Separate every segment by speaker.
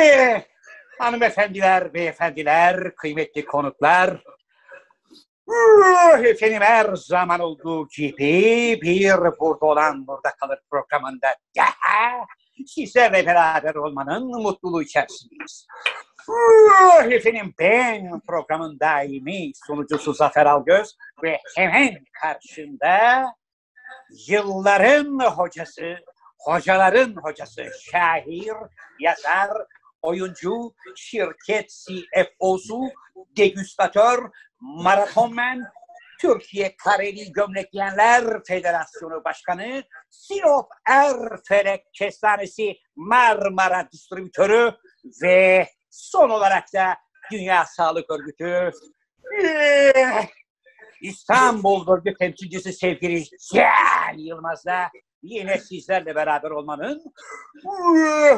Speaker 1: Eh, hanımefendiler, beyefendiler, kıymetli konuklar. Efendim her zaman olduğu gibi bir burada olan burada kalır programında daha sizlerle beraber olmanın mutluluğu içerisindeyiz. Efendim ben programın daimi sunucusu Zafer Algöz ve hemen karşımda yılların hocası, hocaların hocası, şair, yazar, oyuncu, şirket CFO'su, degüstatör, maratonmen, Türkiye Kareli Gömlek Giyenler Federasyonu Başkanı, Sinop Erfelek Kestanesi Marmara Distribütörü ve son olarak da Dünya Sağlık Örgütü eh, İstanbul Bölge Temsilcisi sevgili Can Yılmaz'la yine sizlerle beraber olmanın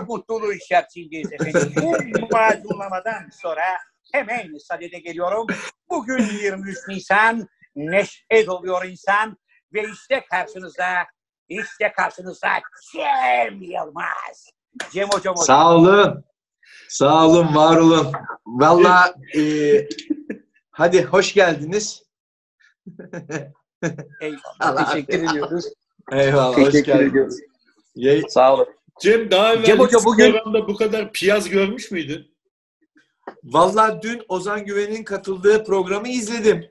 Speaker 1: mutluluğu içerisindeyiz efendim. Bu macunlamadan sonra hemen sadede geliyorum. Bugün 23 Nisan, neşe doluyor insan ve işte karşınızda, işte karşınızda Cem Yılmaz. Cem Hocam hocam.
Speaker 2: Sağ olun. Sağ olun, var olun. Valla e, hadi hoş geldiniz.
Speaker 1: Eyvallah. Teşekkür ediyoruz.
Speaker 2: Eyvallah, hoş geldiniz.
Speaker 1: ediyoruz. Sağ olun.
Speaker 3: Cem daha evvel
Speaker 1: Cem Hoca bugün-
Speaker 3: programda bu kadar piyaz görmüş müydün?
Speaker 2: Valla dün Ozan Güven'in katıldığı programı izledim.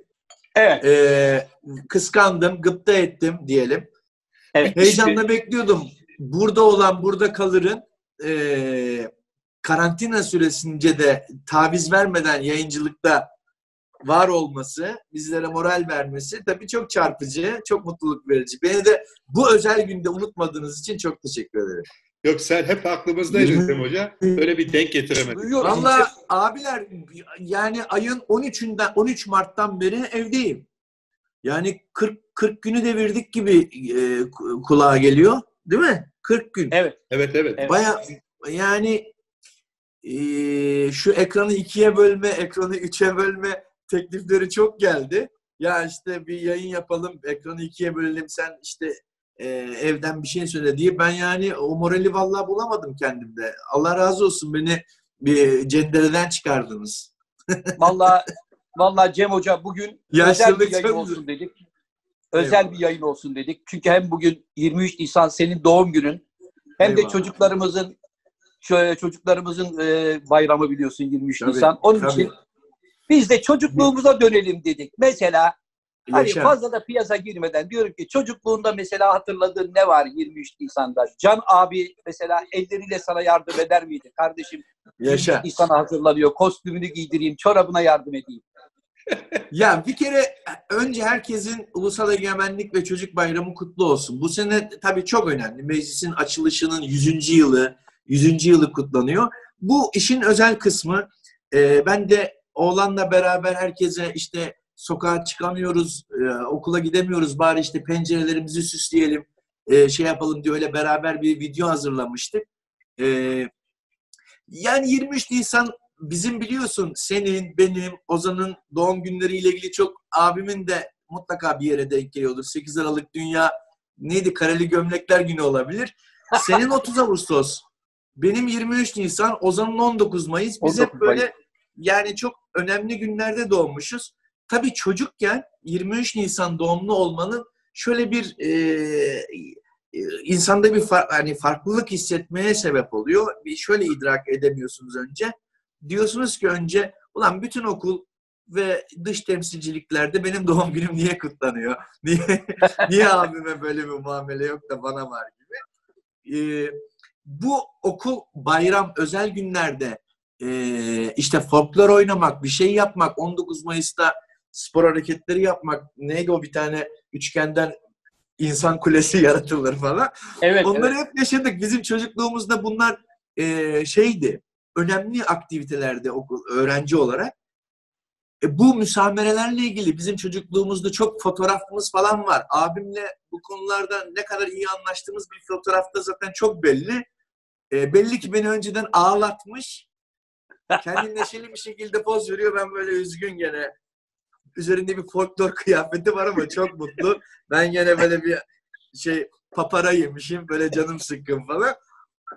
Speaker 1: Evet.
Speaker 2: E, kıskandım, gıpta ettim diyelim.
Speaker 1: evet.
Speaker 2: Heyecanla bekliyordum. Burada olan burada kalırın e, karantina süresince de taviz vermeden yayıncılıkta var olması, bizlere moral vermesi tabii çok çarpıcı, çok mutluluk verici. Beni de bu özel günde unutmadığınız için çok teşekkür ederim.
Speaker 3: Yok sen hep aklımızdaydın Cem Hoca. Öyle bir denk getiremedik.
Speaker 1: Duyuyoruz.
Speaker 2: Valla abiler yani ayın 13'ünden 13 Mart'tan beri evdeyim. Yani 40 40 günü devirdik gibi e, kulağa geliyor. Değil mi? 40 gün.
Speaker 1: Evet.
Speaker 3: Evet evet.
Speaker 2: Baya yani eee, şu ekranı ikiye bölme, ekranı üçe bölme teklifleri çok geldi. Ya işte bir yayın yapalım, ekranı ikiye bölelim, sen işte eee, evden bir şey söyle diye. Ben yani o morali vallahi bulamadım kendimde. Allah razı olsun beni bir cendereden çıkardınız.
Speaker 1: Vallahi vallahi Cem Hoca bugün özel bir yayın olsun dedik. Özel bir yayın olsun dedik. Çünkü hem bugün 23 Nisan senin doğum günün hem de çocuklarımızın şöyle çocuklarımızın e, bayramı biliyorsun 23
Speaker 2: Tabii,
Speaker 1: Nisan. Onun
Speaker 2: tabii.
Speaker 1: için biz de çocukluğumuza dönelim dedik. Mesela hani
Speaker 2: Yaşa.
Speaker 1: fazla da piyasa girmeden diyorum ki çocukluğunda mesela hatırladığın ne var 23 Nisan'da? Can abi mesela elleriyle sana yardım eder miydi? Kardeşim
Speaker 2: Yaşa.
Speaker 1: 23 Nisan'a hazırlanıyor. Kostümünü giydireyim, çorabına yardım edeyim.
Speaker 2: Ya bir kere önce herkesin Ulusal Egemenlik ve Çocuk Bayramı kutlu olsun. Bu sene tabii çok önemli. Meclisin açılışının 100. yılı, 100. yılı kutlanıyor. Bu işin özel kısmı. Ee, ben de oğlanla beraber herkese işte sokağa çıkamıyoruz, e, okula gidemiyoruz bari işte pencerelerimizi süsleyelim, e, şey yapalım diye öyle beraber bir video hazırlamıştık. E, yani 23 Nisan bizim biliyorsun senin, benim, Ozan'ın doğum günleriyle ilgili çok abimin de mutlaka bir yere denk geliyordur. 8 Aralık Dünya neydi? Kareli Gömlekler Günü olabilir. Senin 30 Ağustos. Benim 23 Nisan, Ozan'ın 19 Mayıs. Biz
Speaker 1: 19
Speaker 2: hep böyle yani çok önemli günlerde doğmuşuz. Tabii çocukken 23 Nisan doğumlu olmanın şöyle bir e, e, insanda bir far, hani farklılık hissetmeye sebep oluyor. Bir şöyle idrak edemiyorsunuz önce. Diyorsunuz ki önce ulan bütün okul ve dış temsilciliklerde benim doğum günüm niye kutlanıyor? Niye niye abime böyle bir muamele yok da bana var gibi. Ee, bu okul bayram özel günlerde e, işte folklor oynamak, bir şey yapmak, 19 Mayıs'ta spor hareketleri yapmak, neydi o bir tane üçgenden insan kulesi yaratılır falan.
Speaker 1: Evet,
Speaker 2: Onları
Speaker 1: evet.
Speaker 2: hep yaşadık. Bizim çocukluğumuzda bunlar e, şeydi. Önemli aktivitelerde okul, öğrenci olarak. E, bu müsamerelerle ilgili bizim çocukluğumuzda çok fotoğrafımız falan var. Abimle bu konularda ne kadar iyi anlaştığımız bir fotoğrafta zaten çok belli. E, belli ki beni önceden ağlatmış. Kendi neşeli bir şekilde poz veriyor. Ben böyle üzgün gene. Üzerinde bir folklor kıyafeti var ama çok mutlu. Ben gene böyle bir şey papara yemişim. Böyle canım sıkkın falan.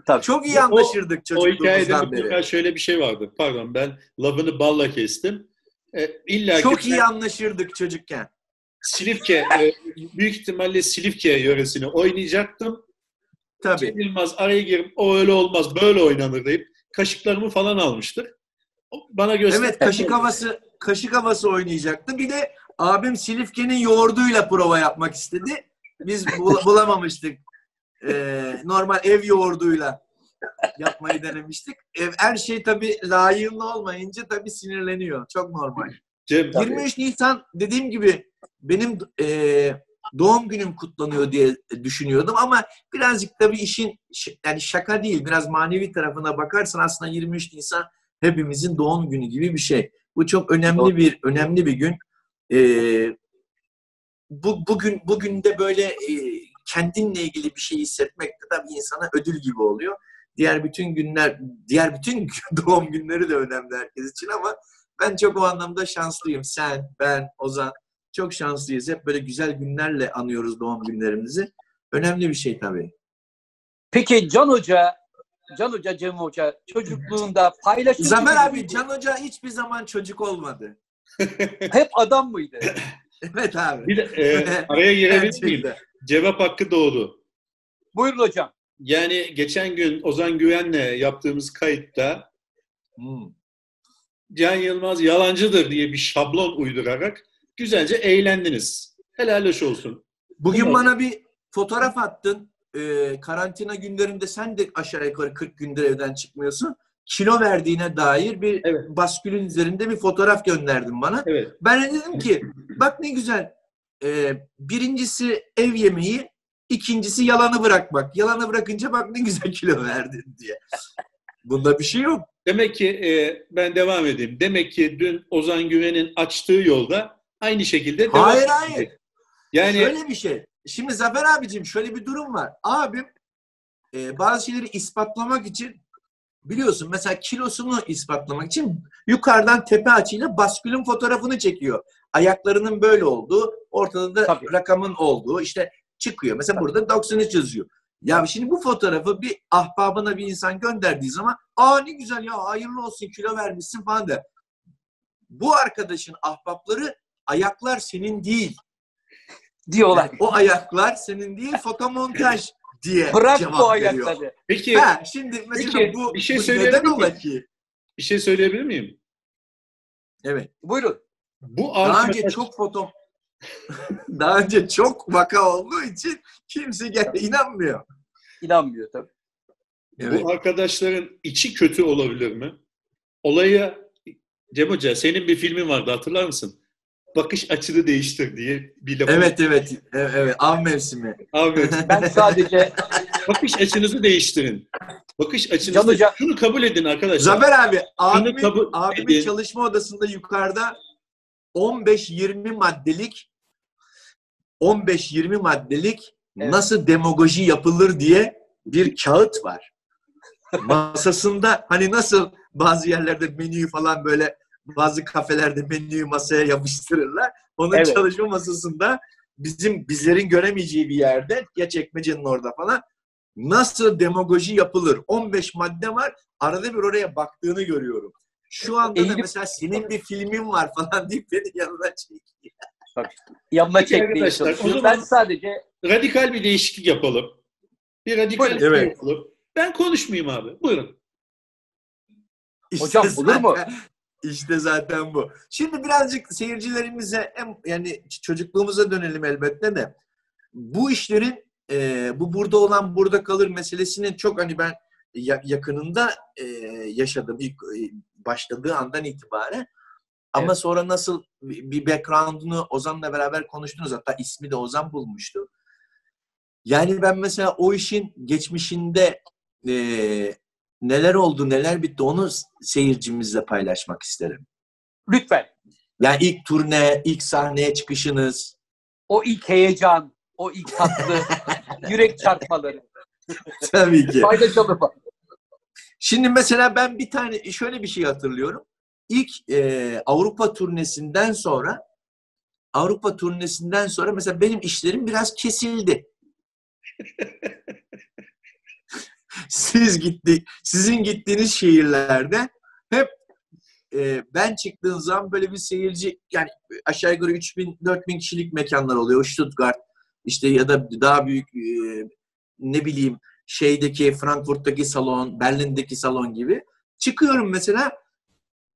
Speaker 1: Tabii.
Speaker 2: Çok iyi
Speaker 3: O-
Speaker 2: anlaşırdık
Speaker 3: O hikayede
Speaker 2: çocukluğumuzdan
Speaker 3: mutlaka
Speaker 2: beri.
Speaker 3: şöyle bir şey vardı. Pardon ben lafını balla kestim. E, illa
Speaker 2: Çok
Speaker 3: ki
Speaker 2: iyi
Speaker 3: ben
Speaker 2: anlaşırdık çocukken.
Speaker 3: Silifke, e, büyük ihtimalle Silifke yöresini oynayacaktım.
Speaker 2: Tabii.
Speaker 3: Yılmaz araya girip o öyle olmaz böyle oynanır deyip kaşıklarımı falan almıştık. Bana göster.
Speaker 2: Evet kaşık havası kaşık havası oynayacaktı. Bir de abim Silifke'nin yoğurduyla prova yapmak istedi. Biz bul- bulamamıştık. Ee, normal ev yoğurduyla yapmayı denemiştik. Ev, her şey tabii layığında olmayınca tabii sinirleniyor. Çok normal.
Speaker 3: Cem,
Speaker 2: 23 Nisan dediğim gibi benim e, doğum günüm kutlanıyor diye düşünüyordum ama birazcık tabii işin yani şaka değil biraz manevi tarafına bakarsan aslında 23 Nisan hepimizin doğum günü gibi bir şey. Bu çok önemli bir önemli bir gün. E, bu bugün bugün de böyle e, kendinle ilgili bir şey hissetmek de tabii insana ödül gibi oluyor. Diğer bütün günler, diğer bütün doğum günleri de önemli herkes için ama ben çok o anlamda şanslıyım. Sen, ben, Ozan çok şanslıyız. Hep böyle güzel günlerle anıyoruz doğum günlerimizi. Önemli bir şey tabii.
Speaker 1: Peki Can Hoca, Can Hoca, Cem Hoca çocukluğunda paylaşımcı
Speaker 2: Zafer abi,
Speaker 1: miydi?
Speaker 2: Can Hoca hiçbir zaman çocuk olmadı.
Speaker 1: hep adam mıydı?
Speaker 2: Evet abi.
Speaker 3: bir de e, araya girebilir miyim? Cevap hakkı doğdu.
Speaker 1: Buyurun hocam.
Speaker 3: Yani geçen gün Ozan Güven'le yaptığımız kayıtta
Speaker 2: Hmm.
Speaker 3: Can Yılmaz yalancıdır diye bir şablon uydurarak güzelce eğlendiniz. Helal hoş olsun.
Speaker 2: Bugün bana bir fotoğraf attın. Ee, karantina günlerinde sen de aşağı yukarı 40 gündür evden çıkmıyorsun. Kilo verdiğine dair bir
Speaker 3: Evet.
Speaker 2: baskülün üzerinde bir fotoğraf gönderdin bana.
Speaker 3: Evet.
Speaker 2: Ben de dedim ki bak ne güzel. Ee, birincisi ev yemeği, ikincisi yalanı bırakmak. Yalanı bırakınca bak ne güzel kilo verdin diye. Bunda bir şey yok.
Speaker 3: Demek ki e, ben devam edeyim. Demek ki dün Ozan Güven'in açtığı yolda aynı şekilde devam
Speaker 2: Hayır
Speaker 3: edecek.
Speaker 2: hayır.
Speaker 3: Yani
Speaker 2: Şöyle bir şey. Şimdi Zafer abicim şöyle bir durum var. Abim e, bazı şeyleri ispatlamak için biliyorsun mesela kilosunu ispatlamak için yukarıdan tepe açıyla baskülün fotoğrafını çekiyor. Ayaklarının böyle olduğu, ortada da
Speaker 1: Tabii.
Speaker 2: rakamın olduğu işte çıkıyor. Mesela burada 93 yazıyor. Ya şimdi bu fotoğrafı bir ahbabına bir insan gönderdiği zaman aa ne güzel ya hayırlı olsun kilo vermişsin falan der. Bu arkadaşın ahbapları ayaklar senin değil.
Speaker 1: Diyorlar.
Speaker 2: Yani o ayaklar senin değil fotomontaj diye
Speaker 1: Bırak
Speaker 2: cevap
Speaker 1: bu
Speaker 2: veriyor.
Speaker 1: ayakları.
Speaker 3: peki
Speaker 2: Ha, şimdi mesela
Speaker 3: Peki,
Speaker 2: bu,
Speaker 3: bir şey
Speaker 2: bu
Speaker 3: söyleyebilir
Speaker 2: neden
Speaker 3: miyim?
Speaker 2: ola ki?
Speaker 3: bir şey söyleyebilir miyim?
Speaker 2: Evet.
Speaker 1: Buyurun.
Speaker 3: Bu
Speaker 2: Daha önce
Speaker 3: arkadaş
Speaker 2: çok foto daha önce çok vaka olduğu için kimse gel inanmıyor.
Speaker 1: İnanmıyor tabii.
Speaker 2: Evet.
Speaker 3: bu arkadaşların içi kötü olabilir mi? Olayı Cem Hoca senin bir filmin vardı hatırlar mısın? Bakış açını değiştir diye bir laf.
Speaker 2: Evet evet evet, evet. av mevsimi.
Speaker 3: Abi
Speaker 1: Ben sadece
Speaker 3: bakış açınızı değiştirin. Bakış açınızı
Speaker 1: Can Hoca-
Speaker 3: şunu kabul edin arkadaşlar.
Speaker 2: Zafer abi abimin,
Speaker 3: kabul
Speaker 2: abimin
Speaker 3: edin.
Speaker 2: çalışma odasında yukarıda 15-20 maddelik 15-20 maddelik
Speaker 1: Evet.
Speaker 2: nasıl demagoji yapılır diye bir kağıt var. Masasında hani nasıl bazı yerlerde menüyü falan böyle bazı kafelerde menüyü masaya yapıştırırlar. Onun
Speaker 1: Evet.
Speaker 2: çalışma masasında bizim bizlerin göremeyeceği bir yerde ya çekmecenin orada falan nasıl demagoji yapılır? 15 madde var. Arada bir oraya baktığını görüyorum. Şu anda da
Speaker 1: Eğilip-
Speaker 2: mesela senin bir filmin var falan deyip beni yanına çekiyor.
Speaker 1: yanına
Speaker 3: Peki
Speaker 1: çekmeye çalışıyor. Ben sadece
Speaker 3: Radikal bir değişiklik yapalım. Bir radikal
Speaker 1: Buyurun.
Speaker 3: bir şey
Speaker 2: Evet.
Speaker 3: yapalım. Ben konuşmayayım abi. Buyurun.
Speaker 2: İşte
Speaker 1: Hocam olur mu?
Speaker 2: İşte zaten bu. Şimdi birazcık seyircilerimize hem yani çocukluğumuza dönelim elbette de bu işlerin e, bu burada olan burada kalır meselesinin çok hani ben ya- yakınında e, yaşadım ilk e, başladığı andan itibaren. Ama
Speaker 1: Evet.
Speaker 2: sonra nasıl bir bir background'unu Ozan'la beraber konuştunuz. Hatta ismi de Ozan bulmuştu. Yani ben mesela o işin geçmişinde e, neler oldu, neler bitti onu seyircimizle paylaşmak isterim.
Speaker 1: lütfen
Speaker 2: Yani ilk turne, ilk sahneye çıkışınız.
Speaker 1: o ilk heyecan, o ilk tatlı yürek çarpmaları
Speaker 2: Tabii ki.
Speaker 1: paylaşalım.
Speaker 2: Şimdi mesela ben bir tane şöyle bir şey hatırlıyorum. İlk e, Avrupa turnesinden sonra Avrupa turnesinden sonra mesela benim işlerim biraz kesildi. siz gitti, sizin gittiğiniz şehirlerde hep e, ben çıktığım zaman böyle bir seyirci yani aşağı yukarı 3000 4000 kişilik mekanlar oluyor. Stuttgart işte ya da daha büyük e, ne bileyim şeydeki Frankfurt'taki salon, Berlin'deki salon gibi. Çıkıyorum mesela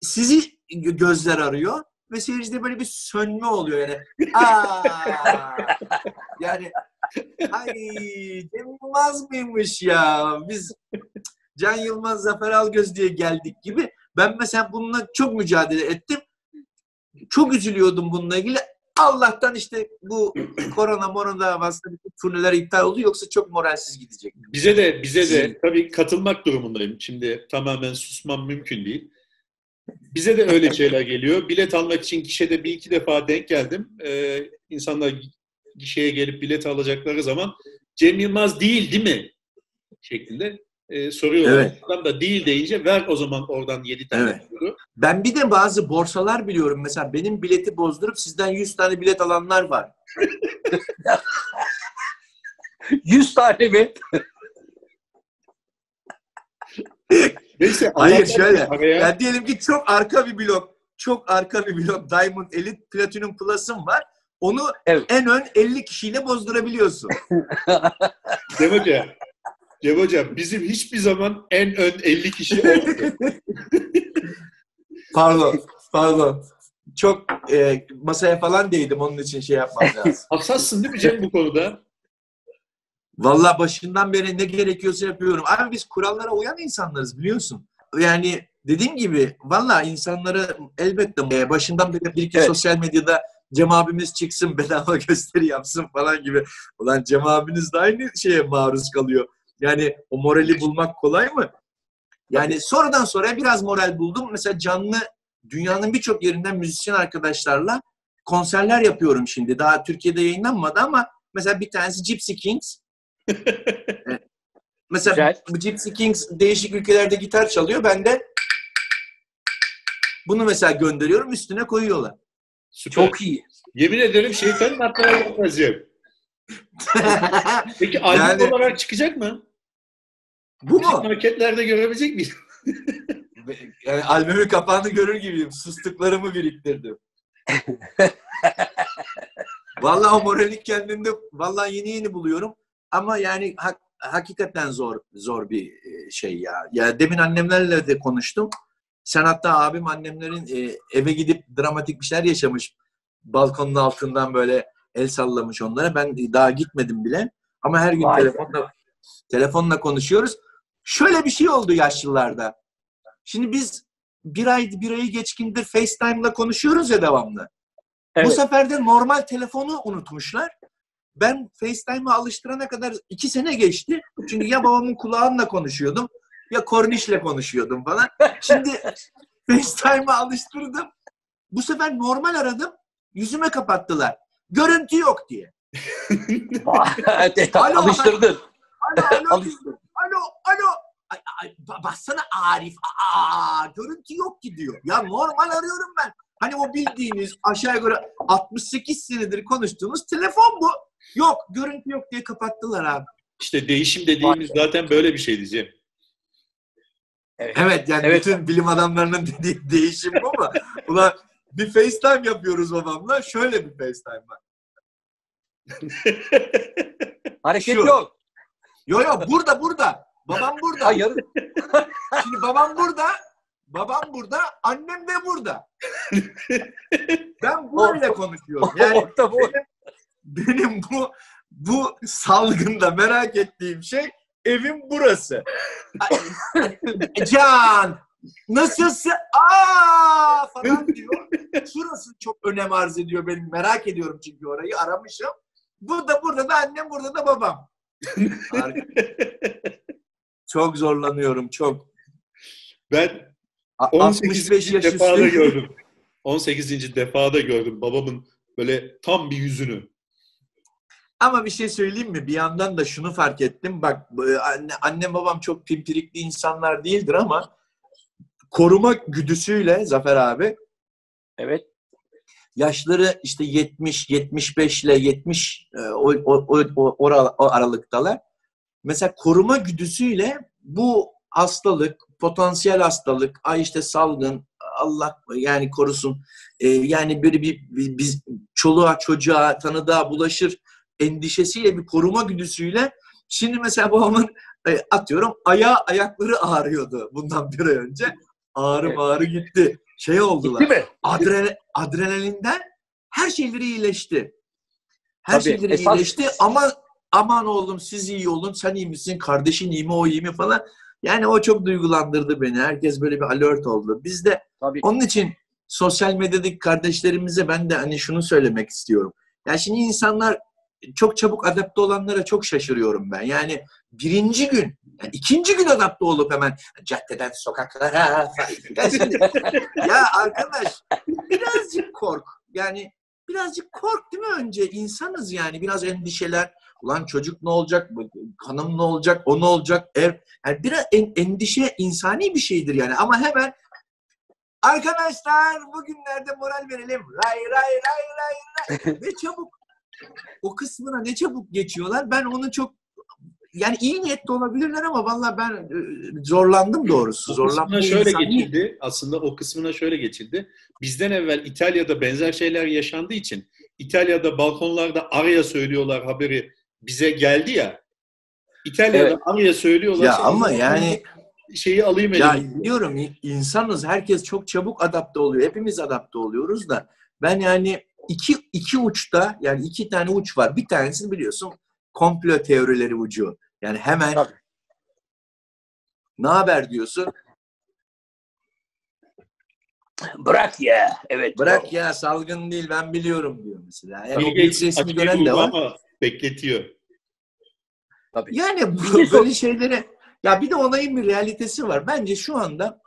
Speaker 2: sizi gözler arıyor ve seyircide böyle bir sönme oluyor yani. Aa! yani ay Cem Yılmaz mıymış ya? Biz Can Yılmaz, Zafer Algöz diye geldik gibi. Ben mesela bununla çok mücadele ettim. Çok üzülüyordum bununla ilgili. Allah'tan işte bu korona morona davası turneler iptal oldu yoksa çok moralsiz gidecek.
Speaker 3: Bize de bize de tabii katılmak durumundayım. Şimdi tamamen susmam mümkün değil. Bize de öyle şeyler geliyor. Bilet almak için gişede bir iki defa denk geldim. Ee, insanlar gişeye gelip bilet alacakları zaman Cem Yılmaz değil değil mi? şeklinde e, soruyorlar.
Speaker 2: Evet.
Speaker 3: Adam da değil deyince ver o zaman oradan 7 tane
Speaker 2: Evet.
Speaker 3: soru.
Speaker 2: Ben bir de bazı borsalar biliyorum. Mesela benim bileti bozdurup sizden 100 tane bilet alanlar var.
Speaker 1: 100 tane mi?
Speaker 3: Neyse.
Speaker 2: Hayır şöyle.
Speaker 3: Araya,
Speaker 2: Yani diyelim ki çok arka bir blok, çok arka bir blok Diamond Elite Platinum Plus'ım var. Onu
Speaker 1: Evet.
Speaker 2: en ön 50 kişiyle bozdurabiliyorsun.
Speaker 3: Cem Hoca, Cem Hoca bizim hiçbir zaman en ön 50 kişi olmadı.
Speaker 2: Pardon, pardon. Çok e, masaya falan değdim onun için şey yapmam lazım.
Speaker 3: Hassassın değil mi Cem bu konuda?
Speaker 2: Vallahi başından beri ne gerekiyorsa yapıyorum. Abi biz kurallara uyan insanlarız biliyorsun. Yani dediğim gibi vallahi insanları elbette e, başından beri bir iki
Speaker 1: Evet.
Speaker 2: sosyal medyada Cem abimiz çıksın bedava gösteri yapsın falan gibi. Ulan Cem abiniz de aynı şeye maruz kalıyor. Yani o morali bulmak kolay mı? Yani sonradan sonra biraz moral buldum. Mesela canlı dünyanın birçok yerinden müzisyen arkadaşlarla konserler yapıyorum şimdi. Daha Türkiye'de yayınlanmadı ama mesela bir tanesi Gypsy Kings. E, mesela
Speaker 1: Güzel.
Speaker 2: bu Gypsy Kings değişik ülkelerde gitar çalıyor. Ben de bunu mesela gönderiyorum üstüne koyuyorlar.
Speaker 3: Süper.
Speaker 1: Çok iyi.
Speaker 3: Yemin ederim şeytanın aklına gelmez Cem. Peki albüm
Speaker 2: Yani-
Speaker 3: olarak çıkacak mı?
Speaker 2: bu mu?
Speaker 3: marketlerde görebilecek miyiz?
Speaker 2: Yani albümün kapağını görür gibiyim. Sustuklarımı biriktirdim. vallahi o morali kendimde vallahi yeni yeni buluyorum. Ama yani hak- hakikaten zor zor bir e, şey ya. Ya demin annemlerle de konuştum. Sen hatta abim annemlerin e, eve gidip dramatik bir şeyler yaşamış. Balkonun altından böyle el sallamış onlara. Ben daha gitmedim bile. Ama her gün
Speaker 1: Vay be.
Speaker 2: telefonla telefonla konuşuyoruz. Şöyle bir şey oldu yaşlılarda. Şimdi biz bir ay bir ayı geçkindir FaceTime'la konuşuyoruz ya devamlı. Bu
Speaker 1: Evet.
Speaker 2: sefer de normal telefonu unutmuşlar. Ben FaceTime'a alıştırana kadar iki sene geçti. Çünkü ya babamın kulağınla konuşuyordum ya kornişle konuşuyordum falan. Şimdi FaceTime'a alıştırdım. Bu sefer normal aradım. Yüzüme kapattılar. Görüntü yok diye. Alo.
Speaker 1: Alıştırdın.
Speaker 2: Alo, alo,
Speaker 1: Alıştırdın.
Speaker 2: alo, alo. Ay, ay, ba- bassana Arif. Aa, görüntü yok ki diyor. Ya normal arıyorum ben. Hani o bildiğiniz aşağı yukarı 68 senedir konuştuğumuz telefon bu. Yok, görüntü yok diye kapattılar abi.
Speaker 3: İşte değişim dediğimiz zaten böyle bir şey diyeceğim.
Speaker 2: Evet yani
Speaker 1: Evet.
Speaker 2: bütün bilim adamlarının dediği değişim bu mu? Ulan bir FaceTime yapıyoruz babamla. Şöyle bir FaceTime var.
Speaker 1: Hareket
Speaker 2: Şu.
Speaker 1: yok.
Speaker 2: Yo yo burada burada. Babam burada.
Speaker 1: Ha, yarın.
Speaker 2: Şimdi babam burada. Babam burada. Annem de burada. Ben böyle konuşuyorum. Yani
Speaker 1: Orta bu.
Speaker 2: Benim bu bu salgında merak ettiğim şey evim burası. Can nasılsın? Aa falan diyor. Şurası çok önem arz ediyor benim. Merak ediyorum çünkü orayı aramışım. Burada burada da annem burada da babam. Çok zorlanıyorum çok.
Speaker 3: Ben
Speaker 2: A-
Speaker 3: 18.
Speaker 2: 65 yaş
Speaker 3: defada
Speaker 2: üstü.
Speaker 3: gördüm. 18. defada gördüm babamın böyle tam bir yüzünü.
Speaker 2: Ama bir şey söyleyeyim mi? Bir yandan da şunu fark ettim. Bak e, anne, annem babam çok pimpirikli insanlar değildir ama koruma güdüsüyle Zafer abi
Speaker 1: Evet.
Speaker 2: yaşları işte 70, 75 ile 70 e, o, o, o, o, ora- o aralıktalar. Mesela koruma güdüsüyle bu hastalık, potansiyel hastalık, ay işte salgın, Allah yani korusun. E, yani böyle bir, bir biz çoluğa çocuğa tanıdığa bulaşır endişesiyle bir koruma güdüsüyle şimdi mesela babamın e, atıyorum ayağı ayakları ağrıyordu bundan bir ay önce. Ağrı
Speaker 1: Evet.
Speaker 2: ağrı gitti. Şey oldular.
Speaker 1: Değil mi?
Speaker 2: Adre, adrenalinden her şeyleri iyileşti. Her
Speaker 1: Tabii,
Speaker 2: şeyleri
Speaker 1: esas-
Speaker 2: iyileşti ama aman oğlum siz iyi olun, sen iyi misin, kardeşin iyi mi, o iyi mi falan. Yani o çok duygulandırdı beni. Herkes böyle bir alert oldu. Biz de
Speaker 1: Tabii.
Speaker 2: onun için sosyal medyadaki kardeşlerimize ben de hani şunu söylemek istiyorum. Yani şimdi insanlar çok çabuk adapte olanlara çok şaşırıyorum ben. Yani birinci gün, yani ikinci gün adapte olup hemen caddeden sokaklara. Ya, arkadaş birazcık kork. Yani birazcık kork değil mi önce? İnsanız yani biraz endişeler. Ulan çocuk ne olacak? Hanım ne olacak? O ne olacak? Ev. Yani biraz en- endişe insani bir şeydir yani. Ama hemen arkadaşlar bugünlerde moral verelim. Ray ray ray ray ray. Ne çabuk o kısmına ne çabuk geçiyorlar. Ben onu çok yani iyi niyetli olabilirler ama vallahi ben e, zorlandım doğrusu. Zorlandım.
Speaker 3: şöyle
Speaker 2: insani.
Speaker 3: geçildi. Aslında o kısmına şöyle geçildi. Bizden evvel İtalya'da benzer şeyler yaşandığı için İtalya'da balkonlarda araya söylüyorlar haberi bize geldi ya. İtalya'da
Speaker 1: Evet.
Speaker 3: araya söylüyorlar.
Speaker 2: Ya ama yani
Speaker 3: şeyi alayım
Speaker 2: Ya
Speaker 3: elime.
Speaker 2: diyorum insanız herkes çok çabuk adapte oluyor. Hepimiz adapte oluyoruz da ben yani iki, iki uçta yani iki tane uç var. Bir tanesi biliyorsun komplo teorileri ucu. Yani hemen ne haber diyorsun?
Speaker 1: Bırak ya. Evet.
Speaker 2: Bırak ya salgın değil ben biliyorum diyor mesela. Yani
Speaker 3: Gates
Speaker 2: resmi gören de var.
Speaker 3: ama bekletiyor.
Speaker 1: Tabii.
Speaker 2: Yani bu, böyle şeylere ya bir de onayın bir realitesi var. Bence şu anda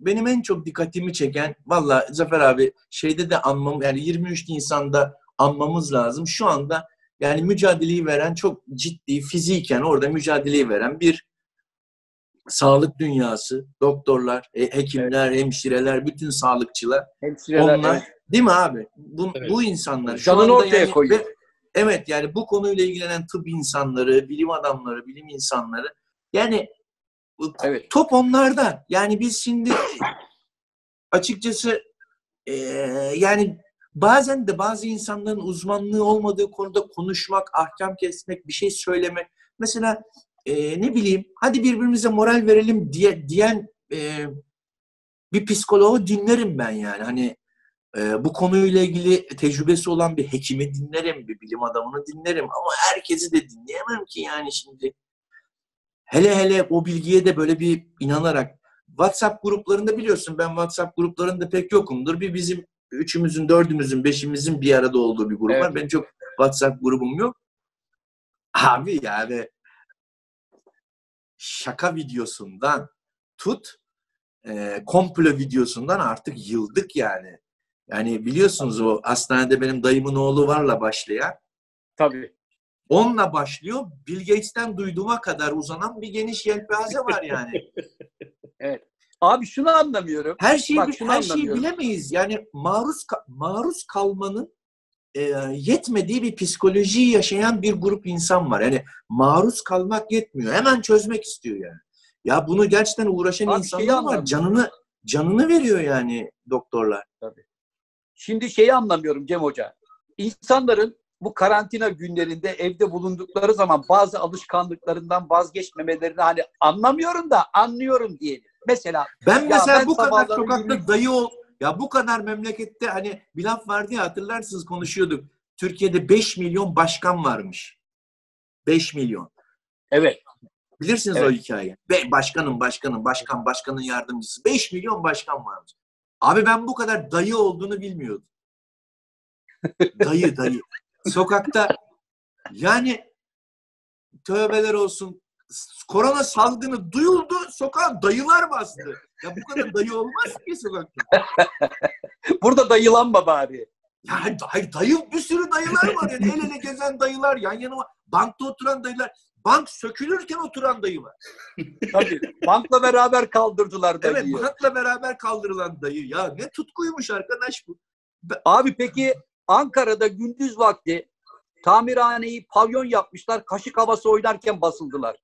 Speaker 2: benim en çok dikkatimi çeken valla Zafer abi şeyde de anmam yani 23 Nisan'da anmamız lazım. Şu anda yani mücadeleyi veren çok ciddi fiziken orada mücadeleyi veren bir sağlık dünyası, doktorlar, e, hekimler, hemşireler, bütün sağlıkçılar
Speaker 1: Hemşireler.
Speaker 2: onlar
Speaker 1: evet.
Speaker 2: değil mi abi? Bu,
Speaker 3: Evet.
Speaker 2: bu insanlar şu
Speaker 1: Canını
Speaker 2: anda
Speaker 1: ortaya
Speaker 2: yani-
Speaker 1: koyuyor.
Speaker 2: ve- evet yani bu konuyla ilgilenen tıp insanları, bilim adamları, bilim insanları yani
Speaker 1: Evet.
Speaker 2: top onlarda. Yani biz şimdi açıkçası eee, yani bazen de bazı insanların uzmanlığı olmadığı konuda konuşmak, ahkam kesmek, bir şey söylemek. Mesela eee, ne bileyim hadi birbirimize moral verelim diye diyen eee, bir psikoloğu dinlerim ben yani. Hani e, bu konuyla ilgili tecrübesi olan bir hekimi dinlerim, bir bilim adamını dinlerim ama herkesi de dinleyemem ki yani şimdi. Hele hele o bilgiye de böyle bir inanarak WhatsApp gruplarında biliyorsun ben WhatsApp gruplarında pek yokumdur. Bir bizim üçümüzün, dördümüzün, beşimizin bir arada olduğu bir grup
Speaker 1: Evet.
Speaker 2: var. Benim çok WhatsApp grubum yok. Abi yani şaka videosundan tut e, komplo videosundan artık yıldık yani. Yani biliyorsunuz o hastanede benim dayımın oğlu varla başlayan.
Speaker 1: Tabii.
Speaker 2: Onunla başlıyor. Bill Gates'ten duyduğuma kadar uzanan bir geniş yelpaze var yani.
Speaker 1: Abi şunu anlamıyorum.
Speaker 2: Her şeyi
Speaker 1: Bak, şunu
Speaker 2: her şeyi bilemeyiz. Yani maruz maruz kalmanın e, yetmediği bir psikolojiyi yaşayan bir grup insan var. Yani maruz kalmak yetmiyor. Hemen çözmek istiyor yani. Ya bunu gerçekten uğraşan
Speaker 1: Abi
Speaker 2: insanlar var.
Speaker 1: anlamıyorum.
Speaker 2: Canını canını veriyor yani doktorlar.
Speaker 1: Şimdi şeyi anlamıyorum Cem Hoca. İnsanların bu karantina günlerinde evde bulundukları zaman bazı alışkanlıklarından vazgeçmemelerini hani anlamıyorum da anlıyorum diyelim. Mesela
Speaker 2: Ben mesela
Speaker 1: ben
Speaker 2: bu kadar sokakta
Speaker 1: yürüyüp-
Speaker 2: dayı ol. Ya bu kadar memlekette hani bir laf vardı ya hatırlarsınız konuşuyorduk. Türkiye'de 5 milyon başkan varmış. 5 milyon.
Speaker 1: evet
Speaker 2: Bilirsiniz o
Speaker 1: Evet.
Speaker 2: hikayeyi. Be, başkanın başkanın başkan başkanın yardımcısı. 5 milyon başkan varmış. Abi ben bu kadar dayı olduğunu bilmiyordum. dayı dayı. Sokakta yani tövbeler olsun. Korona salgını duyuldu, sokağa dayılar bastı. Ya bu kadar dayı olmaz ki sokakta.
Speaker 1: burada dayılanma bari.
Speaker 2: Ya day- dayı bir sürü dayılar var yani el ele gezen dayılar, yan yana bankta oturan dayılar. Bank sökülürken oturan dayı var.
Speaker 1: Tabii. Bankla beraber kaldırdılar
Speaker 2: Evet,
Speaker 1: dayıyı.
Speaker 2: bankla beraber kaldırılan dayı. Ya ne tutkuymuş arkadaş bu.
Speaker 1: Abi peki Ankara'da gündüz vakti tamirhaneyi pavyon yapmışlar. Kaşık havası oynarken basıldılar.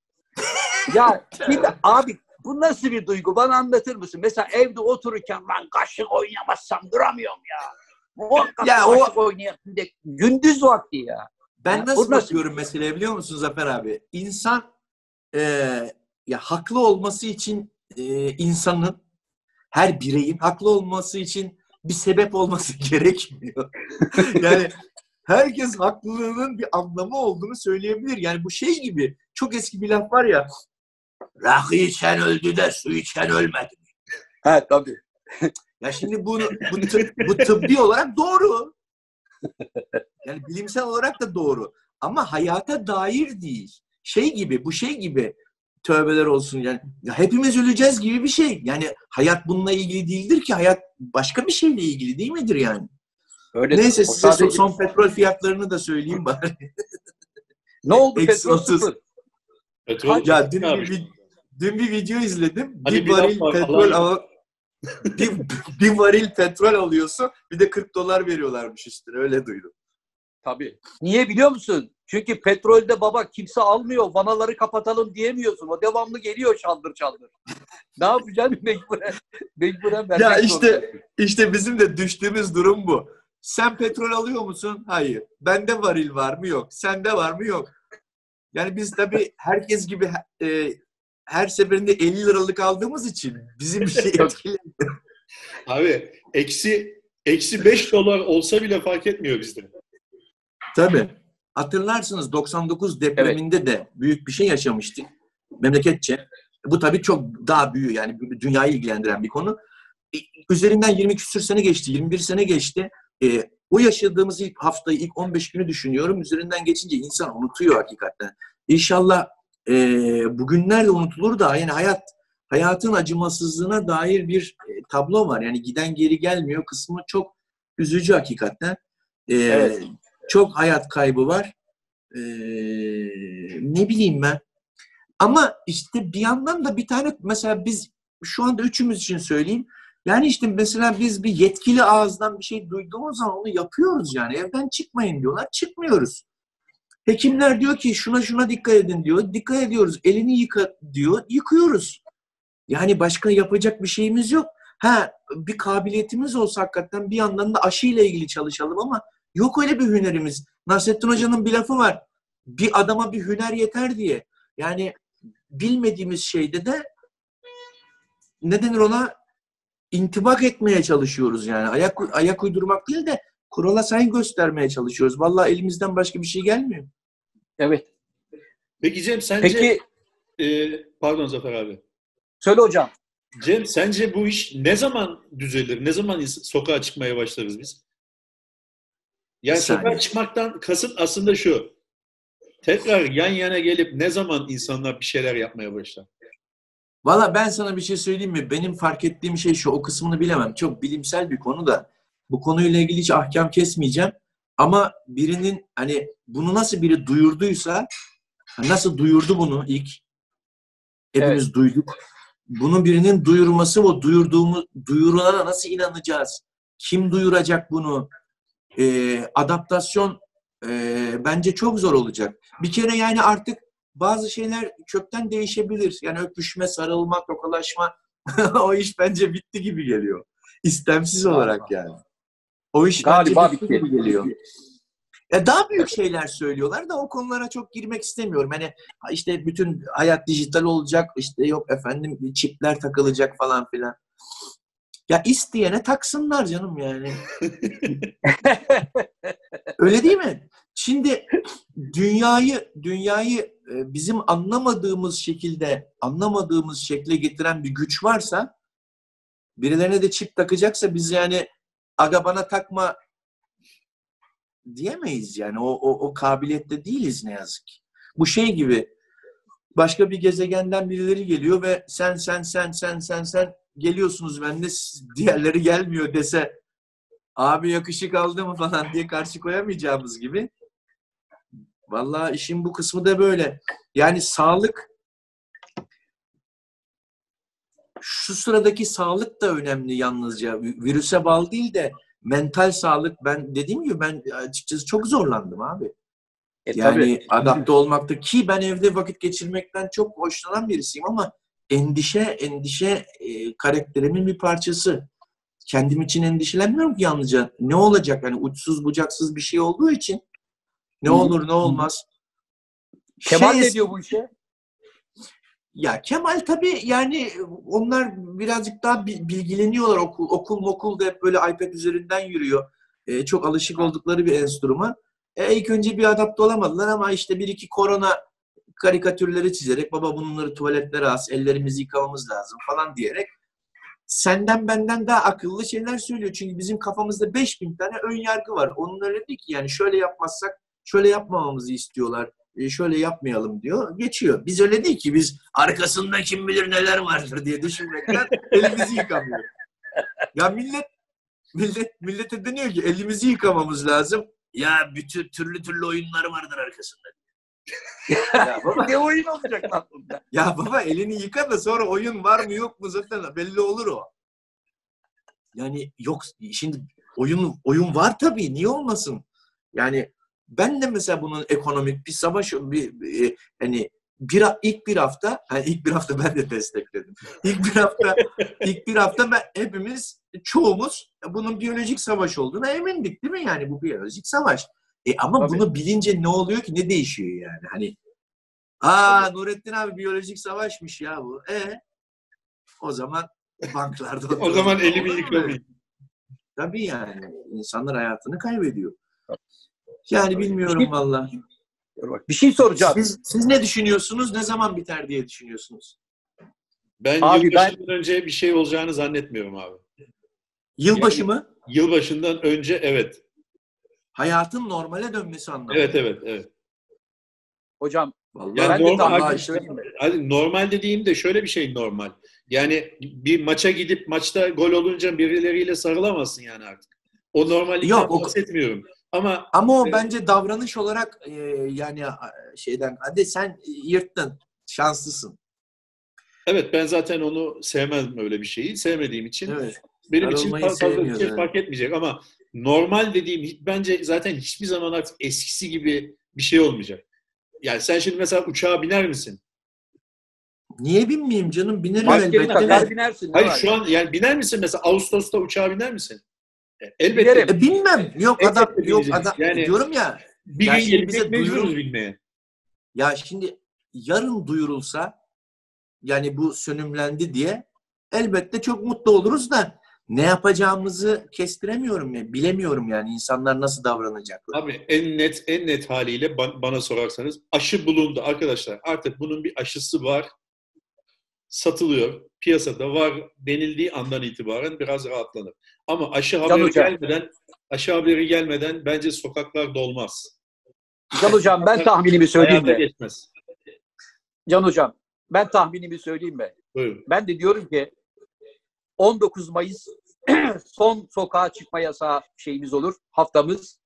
Speaker 1: Ya şimdi abi bu nasıl bir duygu? Bana anlatır mısın? Mesela evde otururken ben kaşık oynamazsam duramıyorum ya. Muhakkak
Speaker 2: Ya o-.
Speaker 1: Bir de Gündüz vakti ya.
Speaker 2: Ben
Speaker 1: Ya,
Speaker 2: nasıl
Speaker 1: bu nasıl-
Speaker 2: bakıyorum meseleye biliyor musun Zafer abi? İnsan eee, ya haklı olması için eee, insanın her bireyin haklı olması için bir sebep olması gerekmiyor. yani herkes haklılığının bir anlamı olduğunu söyleyebilir. Yani bu şey gibi çok eski bir laf var ya rakı içen öldü de su içen ölmedi.
Speaker 1: He tabii.
Speaker 2: Ya şimdi bunu bu, tı- bu tıbbi olarak doğru. Yani bilimsel olarak da doğru. Ama hayata dair değil. Şey gibi, bu şey gibi tövbeler olsun yani. Ya hepimiz öleceğiz gibi bir şey. Yani hayat bununla ilgili değildir ki. Hayat başka bir şeyle ilgili değil midir yani?
Speaker 1: Öyle
Speaker 2: Neyse size son,
Speaker 1: sadece-
Speaker 2: son petrol fiyatlarını da söyleyeyim bari.
Speaker 1: Ne oldu petrol sıfır?
Speaker 3: Petrol
Speaker 2: ya dün
Speaker 3: Abi,
Speaker 2: bir, dün bir video izledim.
Speaker 3: Hani
Speaker 2: bir
Speaker 3: bir
Speaker 2: varil
Speaker 3: var,
Speaker 2: petrol al bir, bir varil petrol alıyorsun bir de 40 dolar veriyorlarmış üstüne öyle duydum.
Speaker 1: Tabii. Niye biliyor musun? Çünkü petrolde baba kimse almıyor. Vanaları kapatalım diyemiyorsun. O devamlı geliyor çaldır çaldır. ne yapacaksın? Mecburen, mecburen vermek
Speaker 2: Ya işte-
Speaker 1: zorundasın.
Speaker 2: İşte bizim de düştüğümüz durum bu. Sen petrol alıyor musun? Hayır. Bende varil var mı? Yok. Sende var mı? Yok. Yani biz tabii herkes gibi e, her seferinde 50 liralık aldığımız için bizim bir şey etkilemiyor.
Speaker 3: Abi eksi eksi 5 dolar olsa bile fark etmiyor bizde.
Speaker 2: Tabii. Hatırlarsınız 99 depreminde de büyük bir şey yaşamıştık memleketçe. Bu tabii çok daha büyük yani dünyayı ilgilendiren bir konu. E, Üzerinden 20 küsür sene geçti, 21 sene geçti. E, o yaşadığımız ilk haftayı, ilk 15 günü düşünüyorum. Üzerinden geçince insan unutuyor hakikaten. İnşallah e, bugünler de unutulur da yani hayat hayatın acımasızlığına dair bir e, tablo var. Yani giden geri gelmiyor kısmı çok üzücü hakikaten. E,
Speaker 1: Evet.
Speaker 2: Çok hayat kaybı var. E, ne bileyim ben. Ama işte bir yandan da bir tane mesela biz şu anda üçümüz için söyleyeyim. Yani işte mesela biz bir yetkili ağızdan bir şey duyduğumuz zaman onu yapıyoruz yani. Evden çıkmayın diyorlar. Çıkmıyoruz. Hekimler diyor ki şuna şuna dikkat edin diyor. Dikkat ediyoruz. Elini yıka diyor. Yıkıyoruz. Yani başka yapacak bir şeyimiz yok. Ha bir kabiliyetimiz olsa hakikaten bir yandan da aşıyla ilgili çalışalım ama yok öyle bir hünerimiz. Nasrettin Hoca'nın bir lafı var. Bir adama bir hüner yeter diye. Yani bilmediğimiz şeyde de ne denir ona intibak etmeye çalışıyoruz yani. Ayak ayak uydurmak değil de kurala saygı göstermeye çalışıyoruz. Vallahi elimizden başka bir şey gelmiyor.
Speaker 1: Evet.
Speaker 3: Peki Cem sence
Speaker 1: Peki
Speaker 3: e, pardon Zafer abi.
Speaker 1: söyle hocam.
Speaker 3: Cem sence bu iş ne zaman düzelir? Ne zaman sokağa çıkmaya başlarız biz? Yani sokağa çıkmaktan kasıt aslında şu. Tekrar yan yana gelip ne zaman insanlar bir şeyler yapmaya başlar?
Speaker 2: Valla ben sana bir şey söyleyeyim mi? Benim fark ettiğim şey şu, o kısmını bilemem. Çok bilimsel bir konu da. Bu konuyla ilgili hiç ahkam kesmeyeceğim. Ama birinin hani bunu nasıl biri duyurduysa, nasıl duyurdu bunu ilk? Hepimiz duyduk. Bunun birinin duyurması, o duyurduğumuz, duyurulana nasıl inanacağız? Kim duyuracak bunu? Ee, adaptasyon e, bence çok zor olacak. Bir kere yani artık bazı şeyler kökten değişebilir. Yani öpüşme, sarılma, tokalaşma o iş bence bitti gibi geliyor. İstemsiz olarak yani. O iş
Speaker 1: Galiba
Speaker 2: bence bitti
Speaker 1: bitti.
Speaker 2: gibi geliyor. Ya daha büyük şeyler söylüyorlar da o konulara çok girmek istemiyorum. Hani işte bütün hayat dijital olacak, işte yok efendim çipler takılacak falan filan. Ya isteyene taksınlar canım yani. Öyle değil mi? Şimdi dünyayı dünyayı e, bizim anlamadığımız şekilde anlamadığımız şekle getiren bir güç varsa birilerine de çip takacaksa biz yani aga bana takma diyemeyiz yani. O, o, o kabiliyette değiliz ne yazık ki. Bu şey gibi başka bir gezegenden birileri geliyor ve sen sen sen sen sen sen geliyorsunuz bende diğerleri gelmiyor dese abi yakışık aldı mı falan diye karşı koyamayacağımız gibi. Vallahi işin bu kısmı da böyle. Yani sağlık şu sıradaki sağlık da önemli yalnızca. Virüse bağlı değil de mental sağlık. Ben dediğim gibi ben açıkçası çok zorlandım abi.
Speaker 1: E,
Speaker 2: Yani
Speaker 1: tabii.
Speaker 2: adapte olmakta ki ben evde vakit geçirmekten çok hoşlanan birisiyim ama endişe endişe e, karakterimin bir parçası. Kendim için endişelenmiyorum ki yalnızca. Ne olacak? Hani uçsuz bucaksız bir şey olduğu için ne olur ne olmaz.
Speaker 1: Kemal
Speaker 2: Şey-
Speaker 1: ne diyor bu işe?
Speaker 2: Ya Kemal tabii yani onlar birazcık daha bi- bilgileniyorlar. Okul, okul mokul da hep böyle iPad üzerinden yürüyor. Ee, çok alışık oldukları bir enstrüman. E, ilk önce bir adapte olamadılar ama işte bir iki korona karikatürleri çizerek baba bunları tuvaletlere as, ellerimizi yıkamamız lazım falan diyerek senden benden daha akıllı şeyler söylüyor. Çünkü bizim kafamızda 5000 tane ön yargı var. Onun öyle değil ki yani şöyle yapmazsak şöyle yapmamamızı istiyorlar. E, şöyle yapmayalım diyor. Geçiyor. Biz öyle değil ki. Biz arkasında kim bilir neler vardır diye düşünmekten elimizi yıkamıyor. Ya millet millet millete deniyor ki elimizi yıkamamız lazım. Ya bütün türlü türlü oyunları vardır arkasında. Ya baba,
Speaker 1: ne oyun olacak lan bunda?
Speaker 2: ya baba elini yıka da sonra oyun var mı yok mu zaten belli olur o. Yani yok şimdi oyun oyun var tabii niye olmasın? Yani ben de mesela bunun ekonomik bir savaş bir, bir hani bir ilk bir hafta hani ilk bir hafta ben de destekledim. İlk bir hafta ilk bir hafta ben hepimiz çoğumuz bunun biyolojik savaş olduğuna emindik değil mi yani bu biyolojik savaş. E ama
Speaker 1: Tabii.
Speaker 2: bunu bilince ne oluyor ki ne değişiyor yani? Hani aa Nurettin abi biyolojik savaşmış ya bu. E o zaman banklarda
Speaker 3: O zaman elimi yıkamayayım.
Speaker 2: Tabii yani insanlar hayatını kaybediyor. Yani bilmiyorum valla.
Speaker 1: Dur bak, Bir şey soracağım.
Speaker 2: Siz, siz ne düşünüyorsunuz? Ne zaman biter diye düşünüyorsunuz?
Speaker 3: Ben
Speaker 1: Abi
Speaker 3: yılbaşından önce bir şey olacağını zannetmiyorum abi.
Speaker 2: Yılbaşı
Speaker 3: Yani-
Speaker 2: mı?
Speaker 3: Yılbaşından önce evet.
Speaker 2: Hayatın normale dönmesi anlamında.
Speaker 3: Evet evet evet.
Speaker 1: Hocam
Speaker 2: Vallahi
Speaker 3: Yani
Speaker 1: ben de
Speaker 3: normal-
Speaker 1: tahmin
Speaker 2: Vallahi işte-
Speaker 1: söyleyeyim mi?
Speaker 3: Hani normal dediğim de şöyle bir şey normal. Yani bir maça gidip maçta gol olunca birileriyle sarılamazsın yani artık. O normallikten
Speaker 2: Yok, o-
Speaker 3: bahsetmiyorum. Ama
Speaker 2: Ama o
Speaker 3: Evet.
Speaker 2: bence davranış olarak e, yani şeyden hadi sen yırttın. Şanslısın.
Speaker 3: evet ben zaten onu sevmem öyle bir şeyi. Sevmediğim için
Speaker 2: Evet.
Speaker 3: benim için fazla bir şey fark etmeyecek ama normal dediğim hiç- bence zaten hiçbir zaman artık eskisi gibi bir şey olmayacak. Yani sen şimdi mesela uçağa biner misin?
Speaker 2: Niye binmeyeyim canım? Binerim
Speaker 1: Maskeni
Speaker 2: elbette.
Speaker 1: takar binersin. ne
Speaker 3: Hayır şu an yani biner misin mesela Ağustos'ta uçağa biner misin? E, Elbette.
Speaker 1: Binerim.
Speaker 2: E, bilmem. Yok
Speaker 3: Elbette
Speaker 2: adam yok adam
Speaker 3: Yani-
Speaker 2: diyorum ya.
Speaker 3: Bir
Speaker 2: Ya
Speaker 3: gün
Speaker 2: şimdi
Speaker 3: gelecek
Speaker 2: bize
Speaker 3: mecburuz bilmeye.
Speaker 2: Ya şimdi yarın duyurulsa yani bu sönümlendi diye elbette çok mutlu oluruz da ne yapacağımızı kestiremiyorum ya. Bilemiyorum yani insanlar nasıl davranacaklar.
Speaker 3: Abi en net en net haliyle ba- bana sorarsanız aşı bulundu arkadaşlar. Artık bunun bir aşısı var. Satılıyor. Piyasada var denildiği andan itibaren biraz rahatlanır. Ama aşı haberi
Speaker 1: hocam.
Speaker 3: gelmeden aşı haberi gelmeden bence sokaklar dolmaz.
Speaker 1: Can hocam ben tahminimi söyleyeyim
Speaker 3: Hayata
Speaker 1: mi?
Speaker 3: geçmez.
Speaker 1: Can hocam ben tahminimi söyleyeyim mi?
Speaker 3: Buyurun.
Speaker 1: Ben de diyorum ki 19 Mayıs son sokağa çıkma yasağı şeyimiz olur, haftamız.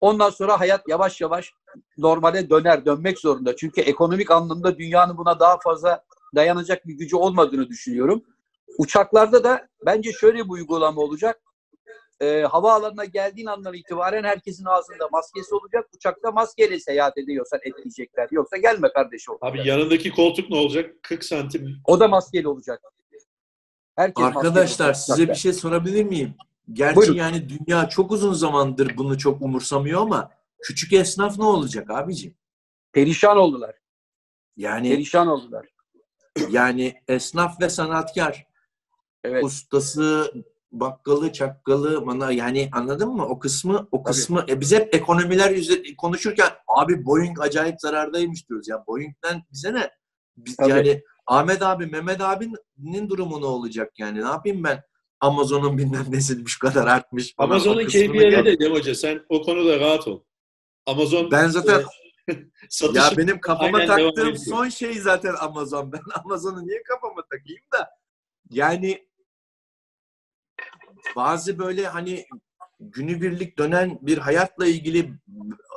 Speaker 1: Ondan sonra hayat yavaş yavaş normale döner, dönmek zorunda. Çünkü ekonomik anlamda dünyanın buna daha fazla dayanacak bir gücü olmadığını düşünüyorum. Uçaklarda da bence şöyle bir uygulama olacak. Ee, havaalanına geldiğin andan itibaren herkesin ağzında maskesi olacak. Uçakta maskeyle seyahat ediyorsan etkileyecekler. Yoksa gelme kardeşim.
Speaker 3: Abi yanındaki koltuk ne olacak? 40 santim.
Speaker 1: O da maskeli olacak. Herkes
Speaker 2: Arkadaşlar size bir şey sorabilir miyim? Gerçi
Speaker 1: Buyurun.
Speaker 2: yani dünya çok uzun zamandır bunu çok umursamıyor ama küçük esnaf ne olacak abicim?
Speaker 1: Perişan oldular.
Speaker 2: Yani
Speaker 1: Perişan oldular.
Speaker 2: yani esnaf ve sanatkar,
Speaker 1: Evet.
Speaker 2: ustası, bakkalı, çakkalı, bana yani anladın mı? O kısmı o
Speaker 1: Tabii.
Speaker 2: kısmı e biz hep ekonomiler yüzü konuşurken abi Boeing acayip zarardaymış diyoruz ya. Boeing'den bize ne? Biz,
Speaker 1: Tabii.
Speaker 2: yani Ahmet abi, Mehmet abinin durumu ne olacak yani? Ne yapayım ben? Amazon'un bilmem nesi şu kadar artmış. falan.
Speaker 3: Amazon'un yerinde
Speaker 2: gel-
Speaker 3: değil hoca. Sen o konuda rahat ol. Amazon
Speaker 2: Ben zaten
Speaker 3: satışı
Speaker 2: ya benim kafama
Speaker 3: aynen
Speaker 2: taktığım son şey zaten Amazon. Ben Amazon'u niye kafama takayım da yani bazı böyle hani günübirlik dönen bir hayatla ilgili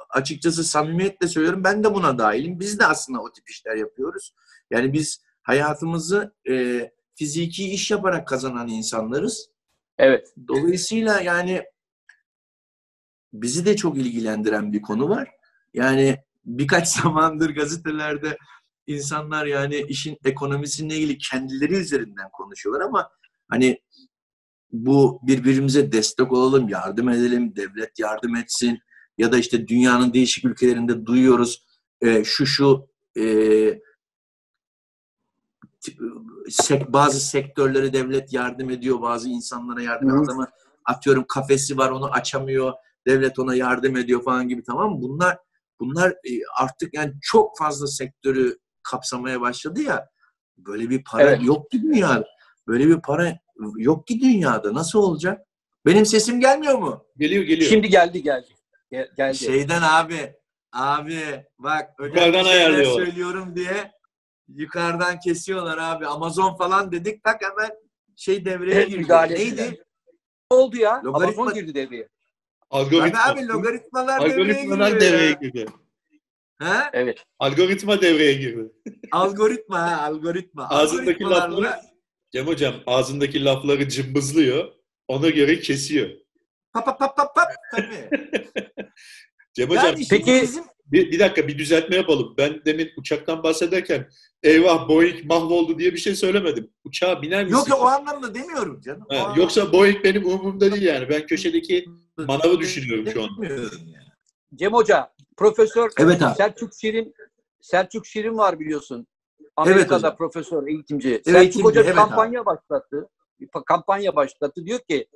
Speaker 2: açıkçası samimiyetle söylüyorum ben de buna dahilim. Biz de aslında o tip işler yapıyoruz. Yani biz hayatımızı e, fiziki iş yaparak kazanan insanlarız.
Speaker 1: Evet.
Speaker 2: Dolayısıyla yani bizi de çok ilgilendiren bir konu var. Yani birkaç zamandır gazetelerde insanlar yani işin ekonomisiyle ilgili kendileri üzerinden konuşuyorlar ama hani bu birbirimize destek olalım, yardım edelim, devlet yardım etsin ya da işte dünyanın değişik ülkelerinde duyuyoruz e, şu şu e, sek, bazı sektörlere devlet yardım ediyor, bazı insanlara yardım ediyor. Adamı atıyorum kafesi var onu açamıyor, devlet ona yardım ediyor falan gibi tamam mı? Bunlar bunlar e, artık yani çok fazla sektörü kapsamaya başladı ya. Böyle bir para
Speaker 1: Evet.
Speaker 2: yok ki dünyada. Böyle bir para yok ki dünyada. Nasıl olacak? Benim sesim gelmiyor mu?
Speaker 3: Geliyor geliyor.
Speaker 1: Şimdi geldi geldi. Gel- geldi.
Speaker 2: Şeyden abi. Abi bak şeyler
Speaker 3: ayarlıyorlar.
Speaker 2: söylüyorum diye yukarıdan kesiyorlar abi. Amazon falan dedik tak hemen şey devreye
Speaker 1: Evet,
Speaker 2: girdi.
Speaker 1: müdahale
Speaker 2: Neydi?
Speaker 1: ettiler. Ne oldu ya?
Speaker 2: Logaritma-
Speaker 1: Amazon girdi devreye.
Speaker 3: Algoritma.
Speaker 2: Abi, abi logaritmalar devreye
Speaker 3: Algoritmalar devreye girdi.
Speaker 2: Ha?
Speaker 1: Evet.
Speaker 3: Algoritma devreye girdi.
Speaker 2: Algoritma ha algoritma.
Speaker 3: Ağzındaki
Speaker 2: Algoritmalarla-
Speaker 3: lafları Cem hocam ağzındaki lafları cımbızlıyor. Ona göre kesiyor.
Speaker 2: Pap pap pap pap pap tabii.
Speaker 3: Cem hocam
Speaker 2: Yani şimdi
Speaker 1: Peki-
Speaker 2: bizim
Speaker 3: bir, bir dakika bir düzeltme yapalım. Ben demin uçaktan bahsederken eyvah Boeing mahvoldu diye bir şey söylemedim. Uçağa biner misin?
Speaker 2: yok yok o anlamda demiyorum canım.
Speaker 3: Ha,
Speaker 2: anlamda
Speaker 3: yoksa Boeing benim umurumda değil yani. Ben köşedeki manavı düşünüyorum şu an.
Speaker 1: Cem Hoca, Profesör
Speaker 2: Evet abi.
Speaker 1: Selçuk Şirin Selçuk Şirin var biliyorsun.
Speaker 2: Evet
Speaker 1: Amerika'da
Speaker 2: hocam.
Speaker 1: profesör, eğitimci.
Speaker 2: Evet,
Speaker 1: Selçuk
Speaker 2: eğitimci,
Speaker 1: Hoca bir
Speaker 2: evet
Speaker 1: kampanya başlattı. Bir pa- kampanya başlattı. Diyor ki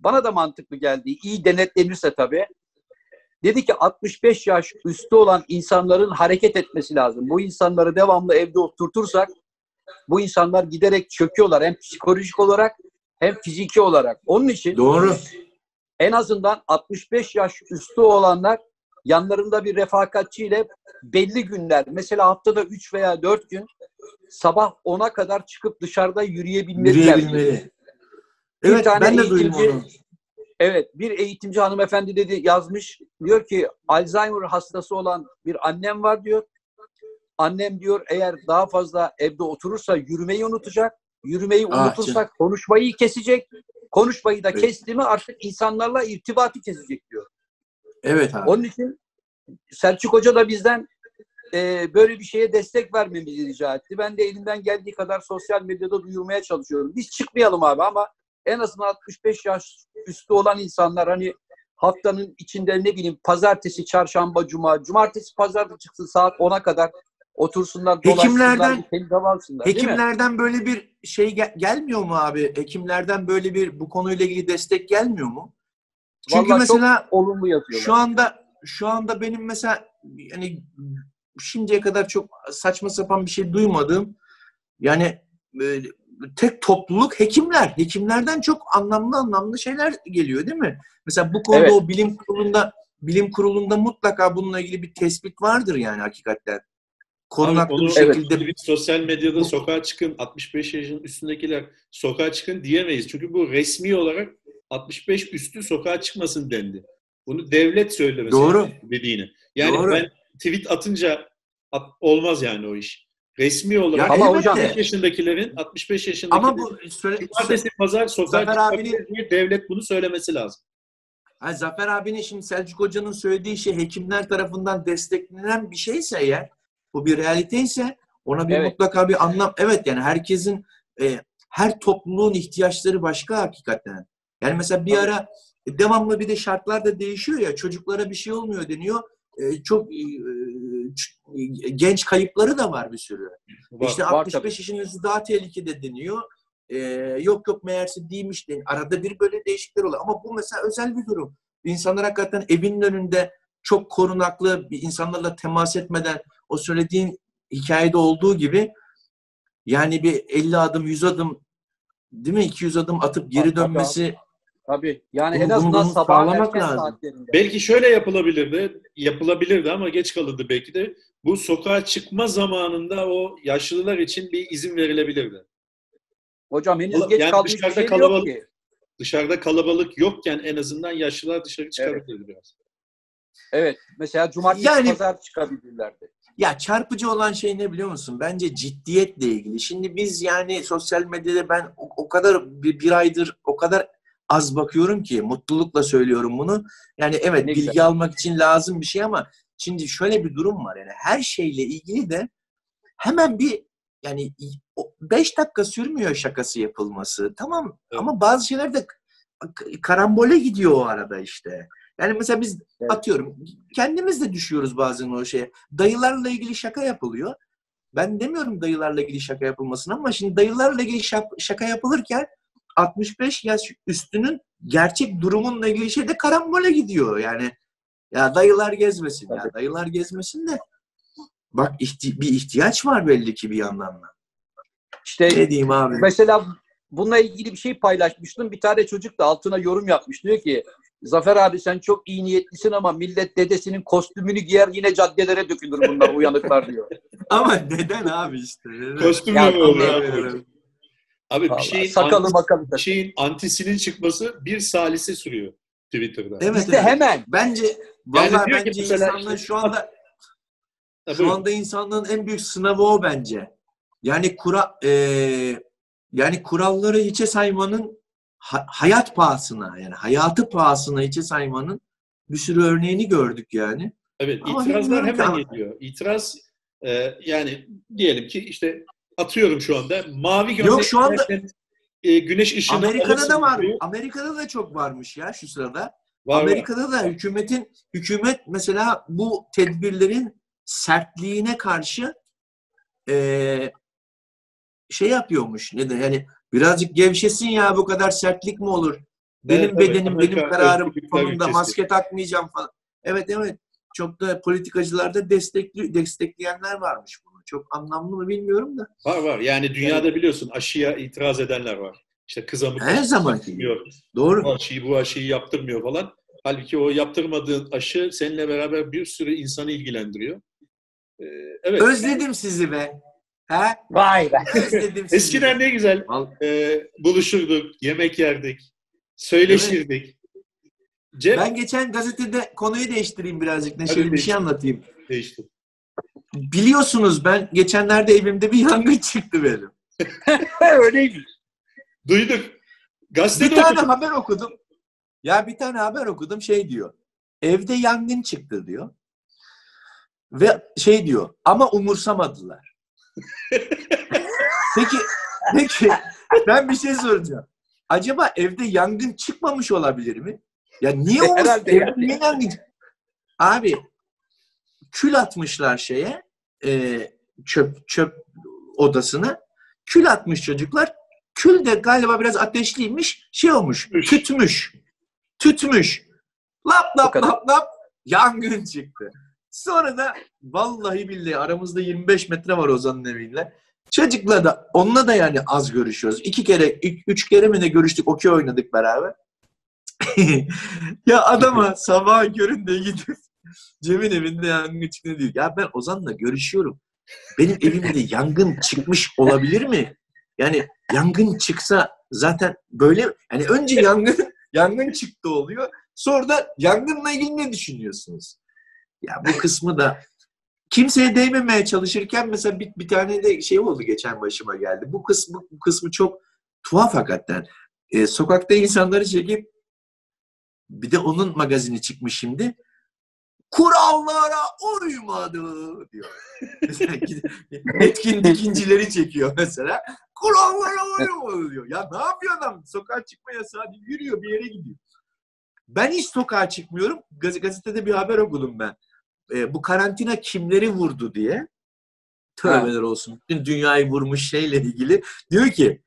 Speaker 1: bana da mantıklı geldi. İyi denetlenirse tabii. Dedi ki 65 yaş üstü olan insanların hareket etmesi lazım. Bu insanları devamlı evde oturtursak bu insanlar giderek çöküyorlar. Hem psikolojik olarak hem fiziki olarak. Onun için
Speaker 2: Doğru.
Speaker 1: en azından 65 yaş üstü olanlar yanlarında bir refakatçiyle belli günler mesela haftada 3 veya 4 gün sabah 10'a kadar çıkıp dışarıda yürüyebilmeliler.
Speaker 2: Yürüyebilmeli.
Speaker 1: Bir
Speaker 2: Evet
Speaker 1: tane
Speaker 2: ben de duydum
Speaker 1: eğitimci-
Speaker 2: onu.
Speaker 1: Evet bir eğitimci hanımefendi dedi yazmış diyor ki Alzheimer hastası olan bir annem var diyor. Annem diyor eğer daha fazla evde oturursa yürümeyi unutacak. Yürümeyi
Speaker 2: Ah,
Speaker 1: unutursak konuşmayı kesecek. Konuşmayı da
Speaker 2: Evet.
Speaker 1: kesti mi artık insanlarla irtibatı kesecek diyor.
Speaker 2: Evet abi.
Speaker 1: Onun için Selçuk Hoca da bizden e, böyle bir şeye destek vermemizi rica etti. Ben de elimden geldiği kadar sosyal medyada duyurmaya çalışıyorum. Biz çıkmayalım abi ama en azından 65 yaş üstü olan insanlar hani haftanın içinde ne bileyim pazartesi, çarşamba, cuma, cumartesi, pazarda çıksın saat 10'a kadar otursunlar,
Speaker 2: Hekimlerden-
Speaker 1: dolaşsınlar, değil mi?
Speaker 2: Hekimlerden böyle bir şey gel- gelmiyor mu abi? Hekimlerden böyle bir bu konuyla ilgili destek gelmiyor mu? Çünkü
Speaker 1: Vallahi
Speaker 2: mesela
Speaker 1: olumlu yazıyorlar.
Speaker 2: şu anda şu anda benim mesela yani şimdiye kadar çok saçma sapan bir şey duymadığım yani e, tek topluluk hekimler. Hekimlerden çok anlamlı anlamlı şeyler geliyor değil mi? Mesela bu konuda
Speaker 1: Evet.
Speaker 2: o bilim kurulunda bilim kurulunda mutlaka bununla ilgili bir tespit vardır yani hakikaten. Korunaklı
Speaker 3: Abi onu-
Speaker 2: bir şekilde
Speaker 3: biz sosyal medyada sokağa çıkın, 65 yaşın üstündekiler sokağa çıkın diyemeyiz. Çünkü bu resmi olarak 65 üstü sokağa çıkmasın dendi. Bunu devlet söylemesi
Speaker 2: Doğru.
Speaker 3: dediğini. Yani
Speaker 2: Doğru.
Speaker 3: ben tweet atınca at- olmaz yani o iş. Resmi olarak
Speaker 1: Ama
Speaker 2: elbette.
Speaker 1: hocam-
Speaker 3: 65 yaşındakilerin 65 yaşındakilerin
Speaker 2: ama bu söyle,
Speaker 3: cumartesi pazar sokağa
Speaker 2: Zafer abinin-
Speaker 3: diye devlet bunu söylemesi lazım.
Speaker 2: Ha, Zafer abinin şimdi Selçuk Hoca'nın söylediği şey hekimler tarafından desteklenen bir şeyse eğer, bu bir realite ise ona bir
Speaker 1: Evet.
Speaker 2: mutlaka bir anlam. Evet yani herkesin, e, her topluluğun ihtiyaçları başka hakikaten. Yani mesela bir
Speaker 1: Tabii.
Speaker 2: ara e, devamlı bir de şartlar da değişiyor ya çocuklara bir şey olmuyor deniyor. E, çok e, ç- genç kayıpları da var bir sürü.
Speaker 3: Var.
Speaker 2: İşte
Speaker 1: var
Speaker 2: 65 yaşın üstü daha tehlikede deniyor. Ee, yok yok meğerse değilmiş deniyor. Arada bir böyle değişiklikler oluyor. Ama bu mesela özel bir durum. İnsanlar hakikaten evinin önünde çok korunaklı bir insanlarla temas etmeden o söylediğin hikayede olduğu gibi yani bir 50 adım 100 adım değil mi 200 adım atıp geri
Speaker 1: Tabii, tabii
Speaker 2: dönmesi
Speaker 1: Tabii. Yani
Speaker 2: Bunu-
Speaker 1: en azından
Speaker 2: bunu
Speaker 1: sabah erken
Speaker 2: lazım.
Speaker 1: saatlerinde.
Speaker 3: Belki şöyle yapılabilirdi, yapılabilirdi ama geç kalındı belki de. Bu sokağa çıkma zamanında o yaşlılar için bir izin verilebilirdi.
Speaker 1: Hocam henüz
Speaker 3: Yani
Speaker 1: geç kalmış bir
Speaker 3: dışarıda
Speaker 1: şey yok
Speaker 3: kalabalık-
Speaker 1: ki.
Speaker 3: Dışarıda kalabalık yokken en azından yaşlılar dışarı çıkabilirdi biraz.
Speaker 1: Evet. Mesela cumartesi
Speaker 2: Yani-
Speaker 1: pazar çıkabilirlerdi.
Speaker 2: Ya çarpıcı olan şey ne biliyor musun? Bence ciddiyetle ilgili. Şimdi biz yani sosyal medyada ben o, o kadar bir, bir aydır o kadar az bakıyorum ki mutlulukla söylüyorum bunu. Yani evet
Speaker 1: Ne
Speaker 2: bilgi
Speaker 1: güzel.
Speaker 2: almak için lazım bir şey ama şimdi şöyle bir durum var yani her şeyle ilgili de hemen bir yani 5 dakika sürmüyor şakası yapılması. Tamam
Speaker 3: Evet.
Speaker 2: ama bazı şeyler de karambole gidiyor o arada işte. Yani mesela biz
Speaker 1: Evet.
Speaker 2: atıyorum kendimiz de düşüyoruz bazen o şeye. Dayılarla ilgili şaka yapılıyor. Ben demiyorum dayılarla ilgili şaka yapılmasını ama şimdi dayılarla ilgili şak- şaka yapılırken 65 yaş üstünün gerçek durumunla ilgili şey de karambole gidiyor. Yani ya dayılar gezmesin ya dayılar gezmesin de bak ihti- bir ihtiyaç var belli ki bir yandan da.
Speaker 1: İşte
Speaker 2: Ne diyeyim abi?
Speaker 1: Mesela bununla ilgili bir şey paylaşmıştım. Bir tane çocuk da altına yorum yapmış. Diyor ki Zafer abi sen çok iyi niyetlisin ama millet dedesinin kostümünü giyer yine caddelere dökülür bunlar uyanıklar diyor.
Speaker 2: Ama neden abi işte? Neden?
Speaker 3: Kostümle
Speaker 1: Ya,
Speaker 3: mi olur
Speaker 2: Allah
Speaker 3: abi? bir
Speaker 1: Vallahi
Speaker 3: şeyin,
Speaker 1: sakalı
Speaker 3: anti-
Speaker 1: makalı.
Speaker 3: bir şeyin antisinin çıkması bir salise sürüyor Twitter'da.
Speaker 2: Evet,
Speaker 1: İşte
Speaker 2: evet.
Speaker 1: hemen.
Speaker 2: Bence vallahi
Speaker 3: diyor ki
Speaker 2: bence
Speaker 3: mesela
Speaker 2: insanlığın
Speaker 3: işte-
Speaker 2: şu anda şu anda insanlığın en büyük sınavı o bence. Yani kura e, yani kuralları hiçe saymanın ha- hayat pahasına yani hayatı pahasına hiçe saymanın bir sürü örneğini gördük yani.
Speaker 3: Evet,
Speaker 2: Ama
Speaker 3: itirazlar
Speaker 2: ki
Speaker 3: hemen geliyor. İtiraz e, yani diyelim ki işte atıyorum şu anda mavi gömlek
Speaker 2: Yok, şu anda-
Speaker 3: e, güneş ışığını
Speaker 2: Amerika'da da var.
Speaker 3: diyor.
Speaker 2: Amerika'da da çok varmış ya şu sırada.
Speaker 3: Var, var.
Speaker 2: Amerika'da da hükümetin hükümet mesela bu tedbirlerin sertliğine karşı eee, şey yapıyormuş. Ne de yani birazcık gevşesin ya bu kadar sertlik mi olur? Benim
Speaker 3: Evet,
Speaker 2: bedenim,
Speaker 3: Amerika
Speaker 2: benim kararım
Speaker 3: ülkesi.
Speaker 2: maske takmayacağım falan. Evet evet. Çok da politikacılarda destekli, destekleyenler varmış bunu. Çok anlamlı mı bilmiyorum da.
Speaker 3: Var var. Yani dünyada biliyorsun aşıya itiraz edenler var. İşte kızamık
Speaker 2: Her
Speaker 3: yaptırmıyor.
Speaker 2: Doğru.
Speaker 3: Bu aşıyı bu aşıyı yaptırmıyor falan. Halbuki o yaptırmadığın aşı seninle beraber bir sürü insanı ilgilendiriyor. Ee, evet.
Speaker 2: Özledim sizi be. He?
Speaker 1: Vay be.
Speaker 2: Özledim sizi.
Speaker 3: Eskiden ne güzel e, buluşurduk, yemek yerdik, söyleşirdik. Cem
Speaker 2: Ben geçen gazetede konuyu değiştireyim birazcık. Neşeli bir şey anlatayım.
Speaker 3: değişti.
Speaker 2: Biliyorsunuz ben geçenlerde evimde bir yangın çıktı benim.
Speaker 1: Öyleymiş.
Speaker 3: Duyduk. Gazetede
Speaker 2: Bir tane
Speaker 3: okuduk.
Speaker 2: haber okudum. Ya bir tane haber okudum şey diyor. Evde yangın çıktı diyor. Ve şey diyor ama umursamadılar. peki peki ben bir şey soracağım. Acaba evde yangın çıkmamış olabilir mi? Ya niye umurs
Speaker 1: Herhalde
Speaker 2: evde
Speaker 1: yani.
Speaker 2: niye yangın? Abi kül atmışlar şeye e, çöp çöp odasına. Kül atmış çocuklar. Kül de galiba biraz ateşliymiş. Şey olmuş.
Speaker 3: Tütmüş.
Speaker 2: Tütmüş. Tütmüş. Lap lap lap lap yangın çıktı. Sonra da vallahi billahi aramızda 25 metre var Ozan'ın eviyle. Çocukla da onunla da yani az görüşüyoruz. İki kere, üç, üç kere mi ne görüştük, okey oynadık beraber. ya adama sabah köründe gidip Cem'in evinde yangın çıktı diyor. Ya ben Ozan'la görüşüyorum. Benim evimde yangın çıkmış olabilir mi? Yani yangın çıksa zaten böyle yani önce yangın yangın çıktı oluyor. Sonra da yangınla ilgili ne düşünüyorsunuz? Ya bu kısmı da kimseye değmemeye çalışırken mesela bir, bir tane de şey oldu geçen başıma geldi. Bu kısmı bu kısmı çok tuhaf hakikaten. Ee, sokakta insanları çekip bir de onun magazini çıkmış şimdi. Kurallara uymadı diyor. Etkin dikincileri çekiyor mesela. Kurallara uymadı diyor. Ya ne yapıyor adam? Sokağa çıkma yasağı yürüyor bir yere gidiyor. Ben hiç sokağa çıkmıyorum. Gaz- Gazetede bir haber okudum ben. Ee, bu karantina kimleri vurdu diye. Tövbeler olsun. Bütün dünyayı vurmuş şeyle ilgili. Diyor ki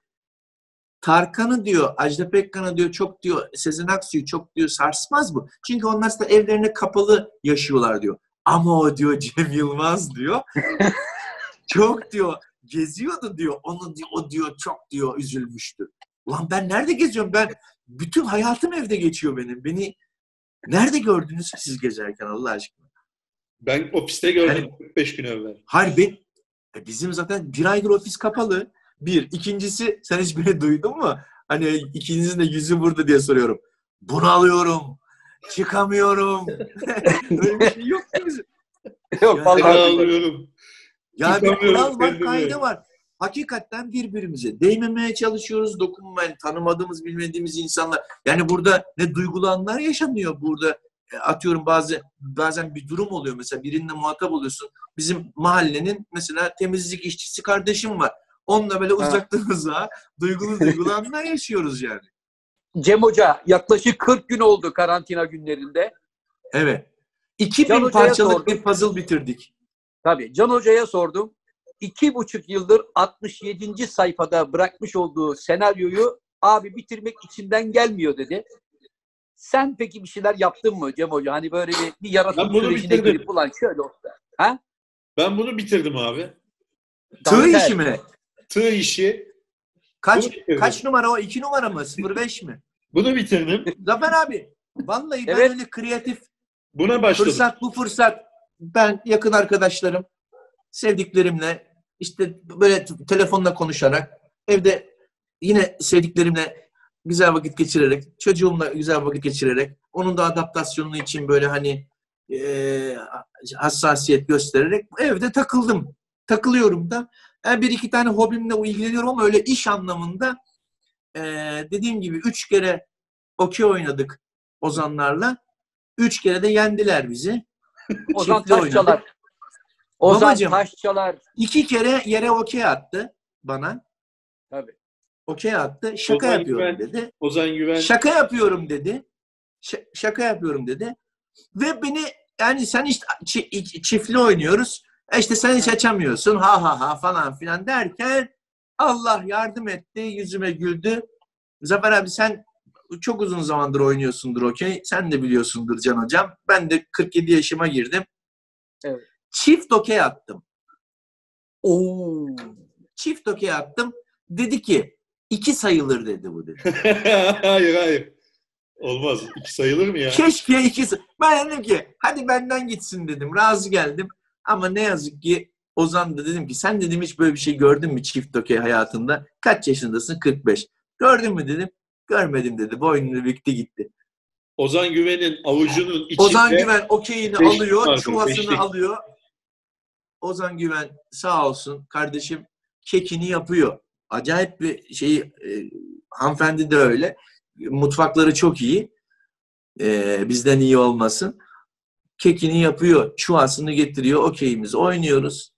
Speaker 2: Tarkan'ı diyor, Ajda Pekkan'ı diyor çok diyor, Sezen Aksu'yu çok diyor sarsmaz bu. Çünkü onlar da evlerine kapalı yaşıyorlar diyor. Ama o diyor Cem Yılmaz diyor. çok diyor geziyordu diyor. Onu diyor, o diyor çok diyor üzülmüştü. Ulan ben nerede geziyorum? Ben bütün hayatım evde geçiyor benim. Beni nerede gördünüz siz gezerken Allah aşkına?
Speaker 3: Ben ofiste gördüm
Speaker 2: Yani-
Speaker 3: 45 gün evvel.
Speaker 2: Hayır ben, e bizim zaten bir aydır ofis kapalı. Bir. İkincisi sen hiç beni duydun mu? Hani ikinizin de yüzü burada diye soruyorum. Bunu alıyorum. Çıkamıyorum. Öyle bir şey yok ki bizim.
Speaker 1: Yok
Speaker 2: Yani-
Speaker 1: vallahi.
Speaker 3: Alıyorum.
Speaker 2: Ya bir kural var, kaide var. Hakikaten birbirimize değmemeye çalışıyoruz, dokunmayın. Tanımadığımız, bilmediğimiz insanlar. Yani burada ne duygulu anlar yaşanıyor. Burada e, atıyorum bazı bazen bir durum oluyor mesela birinle muhatap oluyorsun. Bizim mahallenin mesela temizlik işçisi kardeşim var. Onunla böyle
Speaker 1: Ha.
Speaker 2: uzaktan uzağa duygulu duygulu anlar yaşıyoruz yani.
Speaker 1: Cem Hoca yaklaşık 40 gün oldu karantina günlerinde.
Speaker 2: Evet. 2000
Speaker 1: Can Hoca'ya
Speaker 2: parçalık
Speaker 1: sordum.
Speaker 2: bir puzzle bitirdik.
Speaker 1: Tabii Can Hoca'ya sordum. İki buçuk yıldır 67. sayfada bırakmış olduğu senaryoyu abi bitirmek içimden gelmiyor dedi. Sen peki bir şeyler yaptın mı Cem Hoca? Hani böyle bir, bir yaratım sürecine
Speaker 3: bitirdim.
Speaker 1: girip ulan şöyle olsa. Ha?
Speaker 3: Ben bunu bitirdim abi.
Speaker 2: Tığ işi mi?
Speaker 3: Tığ işi.
Speaker 2: Kaç kaç numara o? 2 numara mı? 05 mi?
Speaker 3: Bunu bitirdim.
Speaker 2: Zafer abi. Vallahi ben
Speaker 1: Evet.
Speaker 2: öyle kreatif
Speaker 3: Buna başladım.
Speaker 2: fırsat bu fırsat. Ben yakın arkadaşlarım, sevdiklerimle işte böyle t- telefonla konuşarak evde yine sevdiklerimle güzel vakit geçirerek, çocuğumla güzel vakit geçirerek, onun da adaptasyonu için böyle hani eee, hassasiyet göstererek evde takıldım. Takılıyorum da. Yani bir iki tane hobimle ilgileniyorum ama öyle iş anlamında eee, dediğim gibi üç kere okey oynadık Ozanlarla. Üç kere de yendiler bizi.
Speaker 1: Ozan
Speaker 2: oynadık.
Speaker 1: Taşçalar. Ozan
Speaker 2: Babacım.
Speaker 1: Taşçalar.
Speaker 2: İki kere yere okey attı bana.
Speaker 1: Tabii.
Speaker 2: Okey attı. Şaka
Speaker 3: Ozan
Speaker 2: yapıyorum
Speaker 3: Güven.
Speaker 2: dedi.
Speaker 3: Ozan Güven.
Speaker 2: Şaka yapıyorum dedi. Ş- şaka yapıyorum dedi. Ve beni yani sen işte çi- çiftli oynuyoruz. E işte sen hiç açamıyorsun. Ha ha ha falan filan derken Allah yardım etti. Yüzüme güldü. Zafer abi sen çok uzun zamandır oynuyorsundur okey. Sen de biliyorsundur Can Hocam. Ben de 47 yaşıma girdim.
Speaker 1: Evet.
Speaker 2: Çift okey attım.
Speaker 1: Oo.
Speaker 2: Çift okey attım. Dedi ki iki sayılır dedi bu dedi.
Speaker 3: hayır hayır. Olmaz. İki sayılır mı ya?
Speaker 2: Keşke ikisi. Ben dedim ki hadi benden gitsin dedim. Razı geldim. Ama ne yazık ki Ozan da dedim ki sen dedim hiç böyle bir şey gördün mü çift okey hayatında? Kaç yaşındasın? 45. Gördün mü dedim. Görmedim dedi. Boynunu büktü gitti.
Speaker 3: Ozan Güven'in avucunun içinde
Speaker 2: Ozan Güven okeyini alıyor.
Speaker 3: vardır,
Speaker 2: Çuvasını
Speaker 3: beşlik.
Speaker 2: alıyor. Ozan Güven sağ olsun kardeşim kekini yapıyor. Acayip bir şey e, hanımefendi de öyle. Mutfakları çok iyi. E, bizden iyi olmasın. Kekini yapıyor. Çuvasını getiriyor. Okeyimizi oynuyoruz.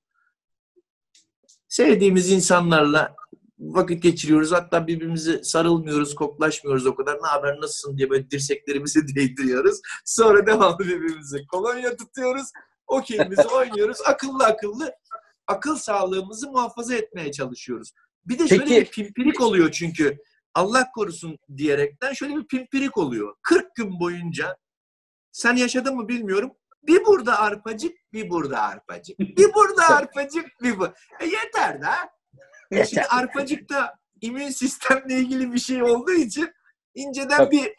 Speaker 2: Sevdiğimiz insanlarla vakit geçiriyoruz. Hatta birbirimize sarılmıyoruz, koklaşmıyoruz o kadar. Ne haber, nasılsın diye böyle dirseklerimizi değdiriyoruz. Sonra devamlı birbirimize kolonya tutuyoruz. Okeyimizi oynuyoruz. Akıllı akıllı akıl sağlığımızı muhafaza etmeye çalışıyoruz. Bir de şöyle
Speaker 1: Peki.
Speaker 2: bir pimpirik oluyor çünkü. Allah korusun diyerekten şöyle bir pimpirik oluyor. 40 gün boyunca sen yaşadın mı bilmiyorum. Bir burada arpacık, bir burada arpacık. Bir burada arpacık, bir bu. E yeter da. Şimdi arpacıkta immün sistemle ilgili bir şey olduğu için inceden bir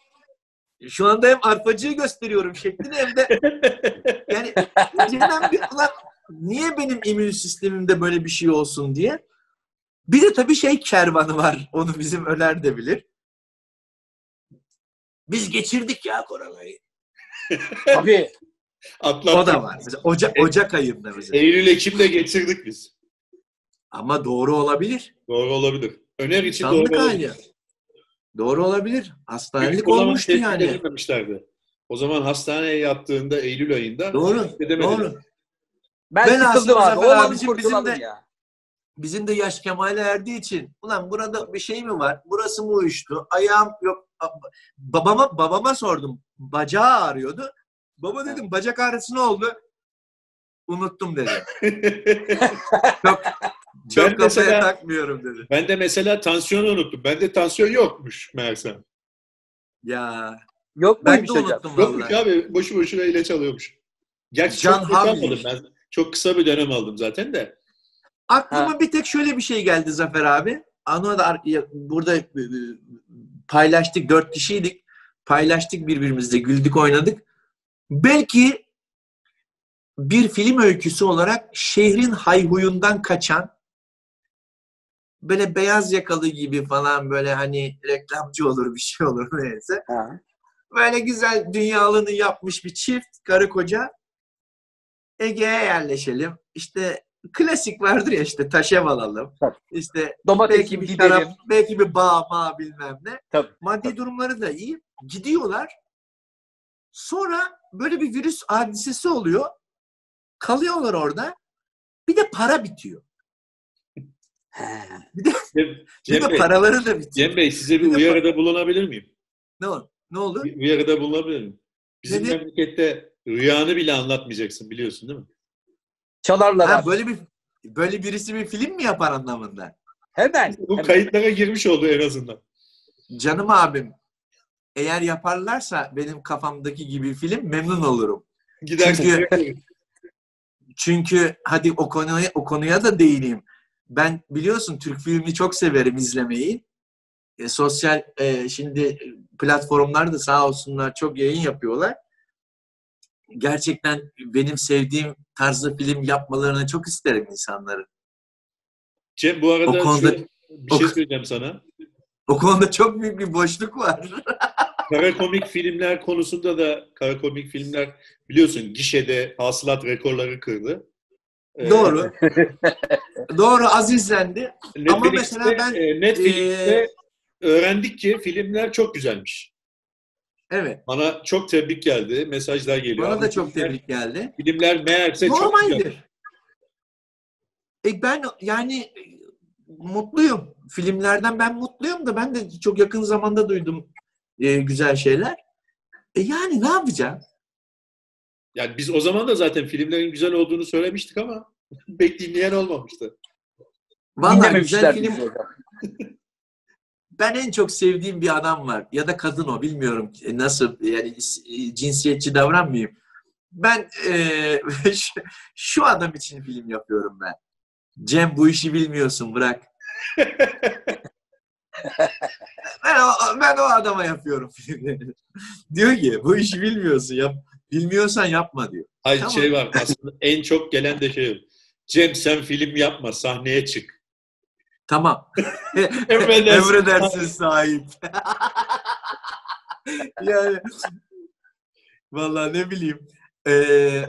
Speaker 2: şu anda hem arpacığı gösteriyorum şeklini hem de yani inceden bir ulan niye benim immün sistemimde böyle bir şey olsun diye. Bir de tabii şey kervanı var. Onu bizim Öner de bilir. Biz geçirdik ya koronayı.
Speaker 1: Tabii.
Speaker 3: atlattık.
Speaker 2: O da var. Mesela Ocak, Ocak ayında mesela.
Speaker 3: Eylül Ekim'de getirdik biz.
Speaker 2: Ama doğru olabilir.
Speaker 3: Doğru olabilir. Öner için
Speaker 2: Sandık
Speaker 3: doğru olabilir.
Speaker 2: hali. Doğru olabilir.
Speaker 3: Çünkü
Speaker 2: Hastanelik
Speaker 3: o zaman
Speaker 2: olmuştu yani.
Speaker 3: edilmemişlerdi. O zaman hastaneye yattığında Eylül ayında
Speaker 2: Doğru. Doğru.
Speaker 1: Ben
Speaker 2: Ben
Speaker 1: sıkıldım
Speaker 2: aslında
Speaker 1: abi. Olalım
Speaker 2: abicim bizim de-
Speaker 1: ya.
Speaker 2: Bizim de yaş kemale erdiği için ulan burada bir şey mi var? Burası mı uyuştu? Ayağım yok. Babama babama sordum. Bacağı ağrıyordu. Baba dedim bacak ağrısı ne oldu? Unuttum dedi. Çok çok
Speaker 3: Ben
Speaker 2: kafaya
Speaker 3: mesela-
Speaker 2: takmıyorum dedi.
Speaker 3: ben de mesela tansiyonu unuttum. Bende tansiyon yokmuş meğersem.
Speaker 2: Ya
Speaker 1: Yok
Speaker 2: ben de
Speaker 1: hocam?
Speaker 2: unuttum
Speaker 3: Yokmuş
Speaker 2: vallahi.
Speaker 3: abi. Boşu boşuna ilaç alıyormuş. Gerçi
Speaker 2: Can
Speaker 3: çok almadım ben. Çok kısa bir dönem aldım zaten de.
Speaker 2: Aklıma bir tek şöyle bir şey geldi Zafer abi. Ana da ar- ya- burada e, e, paylaştık. Dört kişiydik. Paylaştık birbirimizle. Güldük oynadık. Belki bir film öyküsü olarak şehrin hayhuyundan kaçan böyle beyaz yakalı gibi falan böyle hani reklamcı olur bir şey olur neyse.
Speaker 1: Ha.
Speaker 2: Böyle güzel dünyalığını yapmış bir çift, karı koca. Ege'ye yerleşelim. İşte klasik vardır ya işte taşev alalım.
Speaker 1: Tabii.
Speaker 2: İşte
Speaker 1: Domatesi
Speaker 2: belki bir
Speaker 1: gidelim.
Speaker 2: taraf, belki bir bağ bağ bilmem ne.
Speaker 1: Tabii,
Speaker 2: Maddi
Speaker 1: tabii.
Speaker 2: durumları da iyi. Gidiyorlar. Sonra böyle bir virüs hadisesi oluyor. Kalıyorlar orada. Bir de para bitiyor.
Speaker 3: Cem,
Speaker 2: Bir
Speaker 3: Cem
Speaker 2: de
Speaker 3: Bey,
Speaker 2: paraları da bitiyor.
Speaker 3: Cem Bey size bir
Speaker 2: Bir de-
Speaker 3: uyarıda bulunabilir miyim?
Speaker 2: Ne olur? Ne olur?
Speaker 3: Bir uyarıda bulunabilir miyim? Bizim
Speaker 2: Nedir?
Speaker 3: memlekette rüyanı bile anlatmayacaksın biliyorsun değil mi?
Speaker 1: Çalarlar
Speaker 2: Ha,
Speaker 1: abi.
Speaker 2: böyle bir böyle birisi bir film mi yapar anlamında?
Speaker 1: Hemen.
Speaker 3: Bu
Speaker 1: hemen.
Speaker 3: kayıtlara girmiş oldu en azından.
Speaker 2: Canım abim eğer yaparlarsa benim kafamdaki gibi film memnun olurum.
Speaker 3: Gidersin.
Speaker 2: Çünkü- Çünkü hadi o konuya o konuya da değineyim. Ben biliyorsun Türk filmi çok severim izlemeyi. E, sosyal e, şimdi platformlar da sağ olsunlar çok yayın yapıyorlar. Gerçekten benim sevdiğim tarzda film yapmalarını çok isterim insanların.
Speaker 3: Cem bu arada
Speaker 2: O konuda-
Speaker 3: şöyle bir şey söyleyeceğim sana.
Speaker 2: O konuda çok büyük bir boşluk var.
Speaker 3: Kara komik filmler konusunda da kara komik filmler biliyorsun gişede hasılat rekorları kırdı. Ee,
Speaker 2: Doğru. Doğru az izlendi. Ama
Speaker 3: Netflix'te,
Speaker 2: mesela ben,
Speaker 3: e, Netflix'te
Speaker 2: e,
Speaker 3: öğrendik ki filmler çok güzelmiş.
Speaker 2: Evet.
Speaker 3: Bana çok tebrik geldi. Mesajlar geliyor.
Speaker 2: Bana
Speaker 3: Abi
Speaker 2: da çok tebrik geldi.
Speaker 3: Filmler meğerse çok güzel.
Speaker 2: Normaldir. E ben yani mutluyum. Filmlerden ben mutluyum da ben de çok yakın zamanda duydum e, güzel şeyler. E yani ne yapacağım?
Speaker 3: Yani biz o zaman da zaten filmlerin güzel olduğunu söylemiştik ama pek dinleyen olmamıştı.
Speaker 2: Vallahi güzel film. Ben en çok sevdiğim bir adam var. Ya da kadın o bilmiyorum e, nasıl yani e, cinsiyetçi davranmayayım. Ben e, şu, adam için film yapıyorum ben. Cem bu işi bilmiyorsun bırak. ben, o, ben o adama yapıyorum diyor ki bu işi bilmiyorsun yap. Bilmiyorsan yapma diyor.
Speaker 3: Hayır
Speaker 2: Tamam.
Speaker 3: şey var aslında en çok gelen de şey Cem sen film yapma sahneye çık.
Speaker 2: Tamam.
Speaker 3: Emredersin.
Speaker 2: Emredersin sahip. yani vallahi ne bileyim. Ee,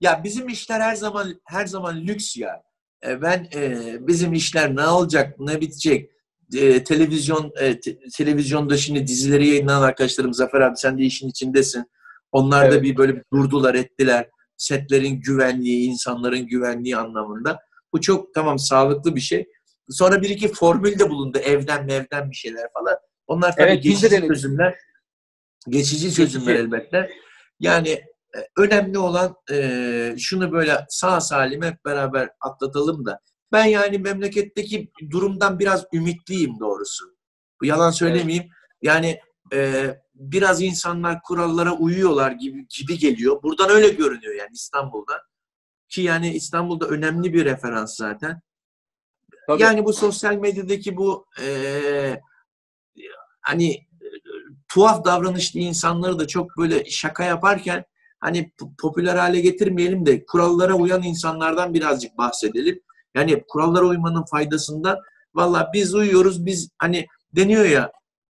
Speaker 2: ya bizim işler her zaman her zaman lüks ya. Ee, ben e, bizim işler ne olacak, ne bitecek? Ee, televizyon e, te- televizyonda şimdi dizileri yayınlanan arkadaşlarım Zafer abi sen de işin içindesin. Onlar da
Speaker 1: Evet.
Speaker 2: bir böyle bir durdular ettiler. Setlerin güvenliği, insanların güvenliği anlamında. Bu çok tamam sağlıklı bir şey. Sonra bir iki formül de bulundu. Evden mevden bir şeyler falan. Onlar tabii
Speaker 1: Evet, de
Speaker 2: geçici
Speaker 1: denedik.
Speaker 2: çözümler. Geçici çözümler
Speaker 1: Geçici.
Speaker 2: elbette. Yani e, önemli olan e, şunu böyle sağ salim hep beraber atlatalım da. Ben yani memleketteki durumdan biraz ümitliyim doğrusu. Bu yalan söylemeyeyim. Yani e, biraz insanlar kurallara uyuyorlar gibi gibi geliyor. Buradan öyle görünüyor yani İstanbul'da. Ki yani İstanbul'da önemli bir referans zaten.
Speaker 1: Tabii.
Speaker 2: Yani bu sosyal medyadaki bu eee, hani e, tuhaf davranışlı insanları da çok böyle şaka yaparken hani popüler hale getirmeyelim de kurallara uyan insanlardan birazcık bahsedelim. Yani kurallara uymanın faydasından valla biz uyuyoruz biz hani deniyor ya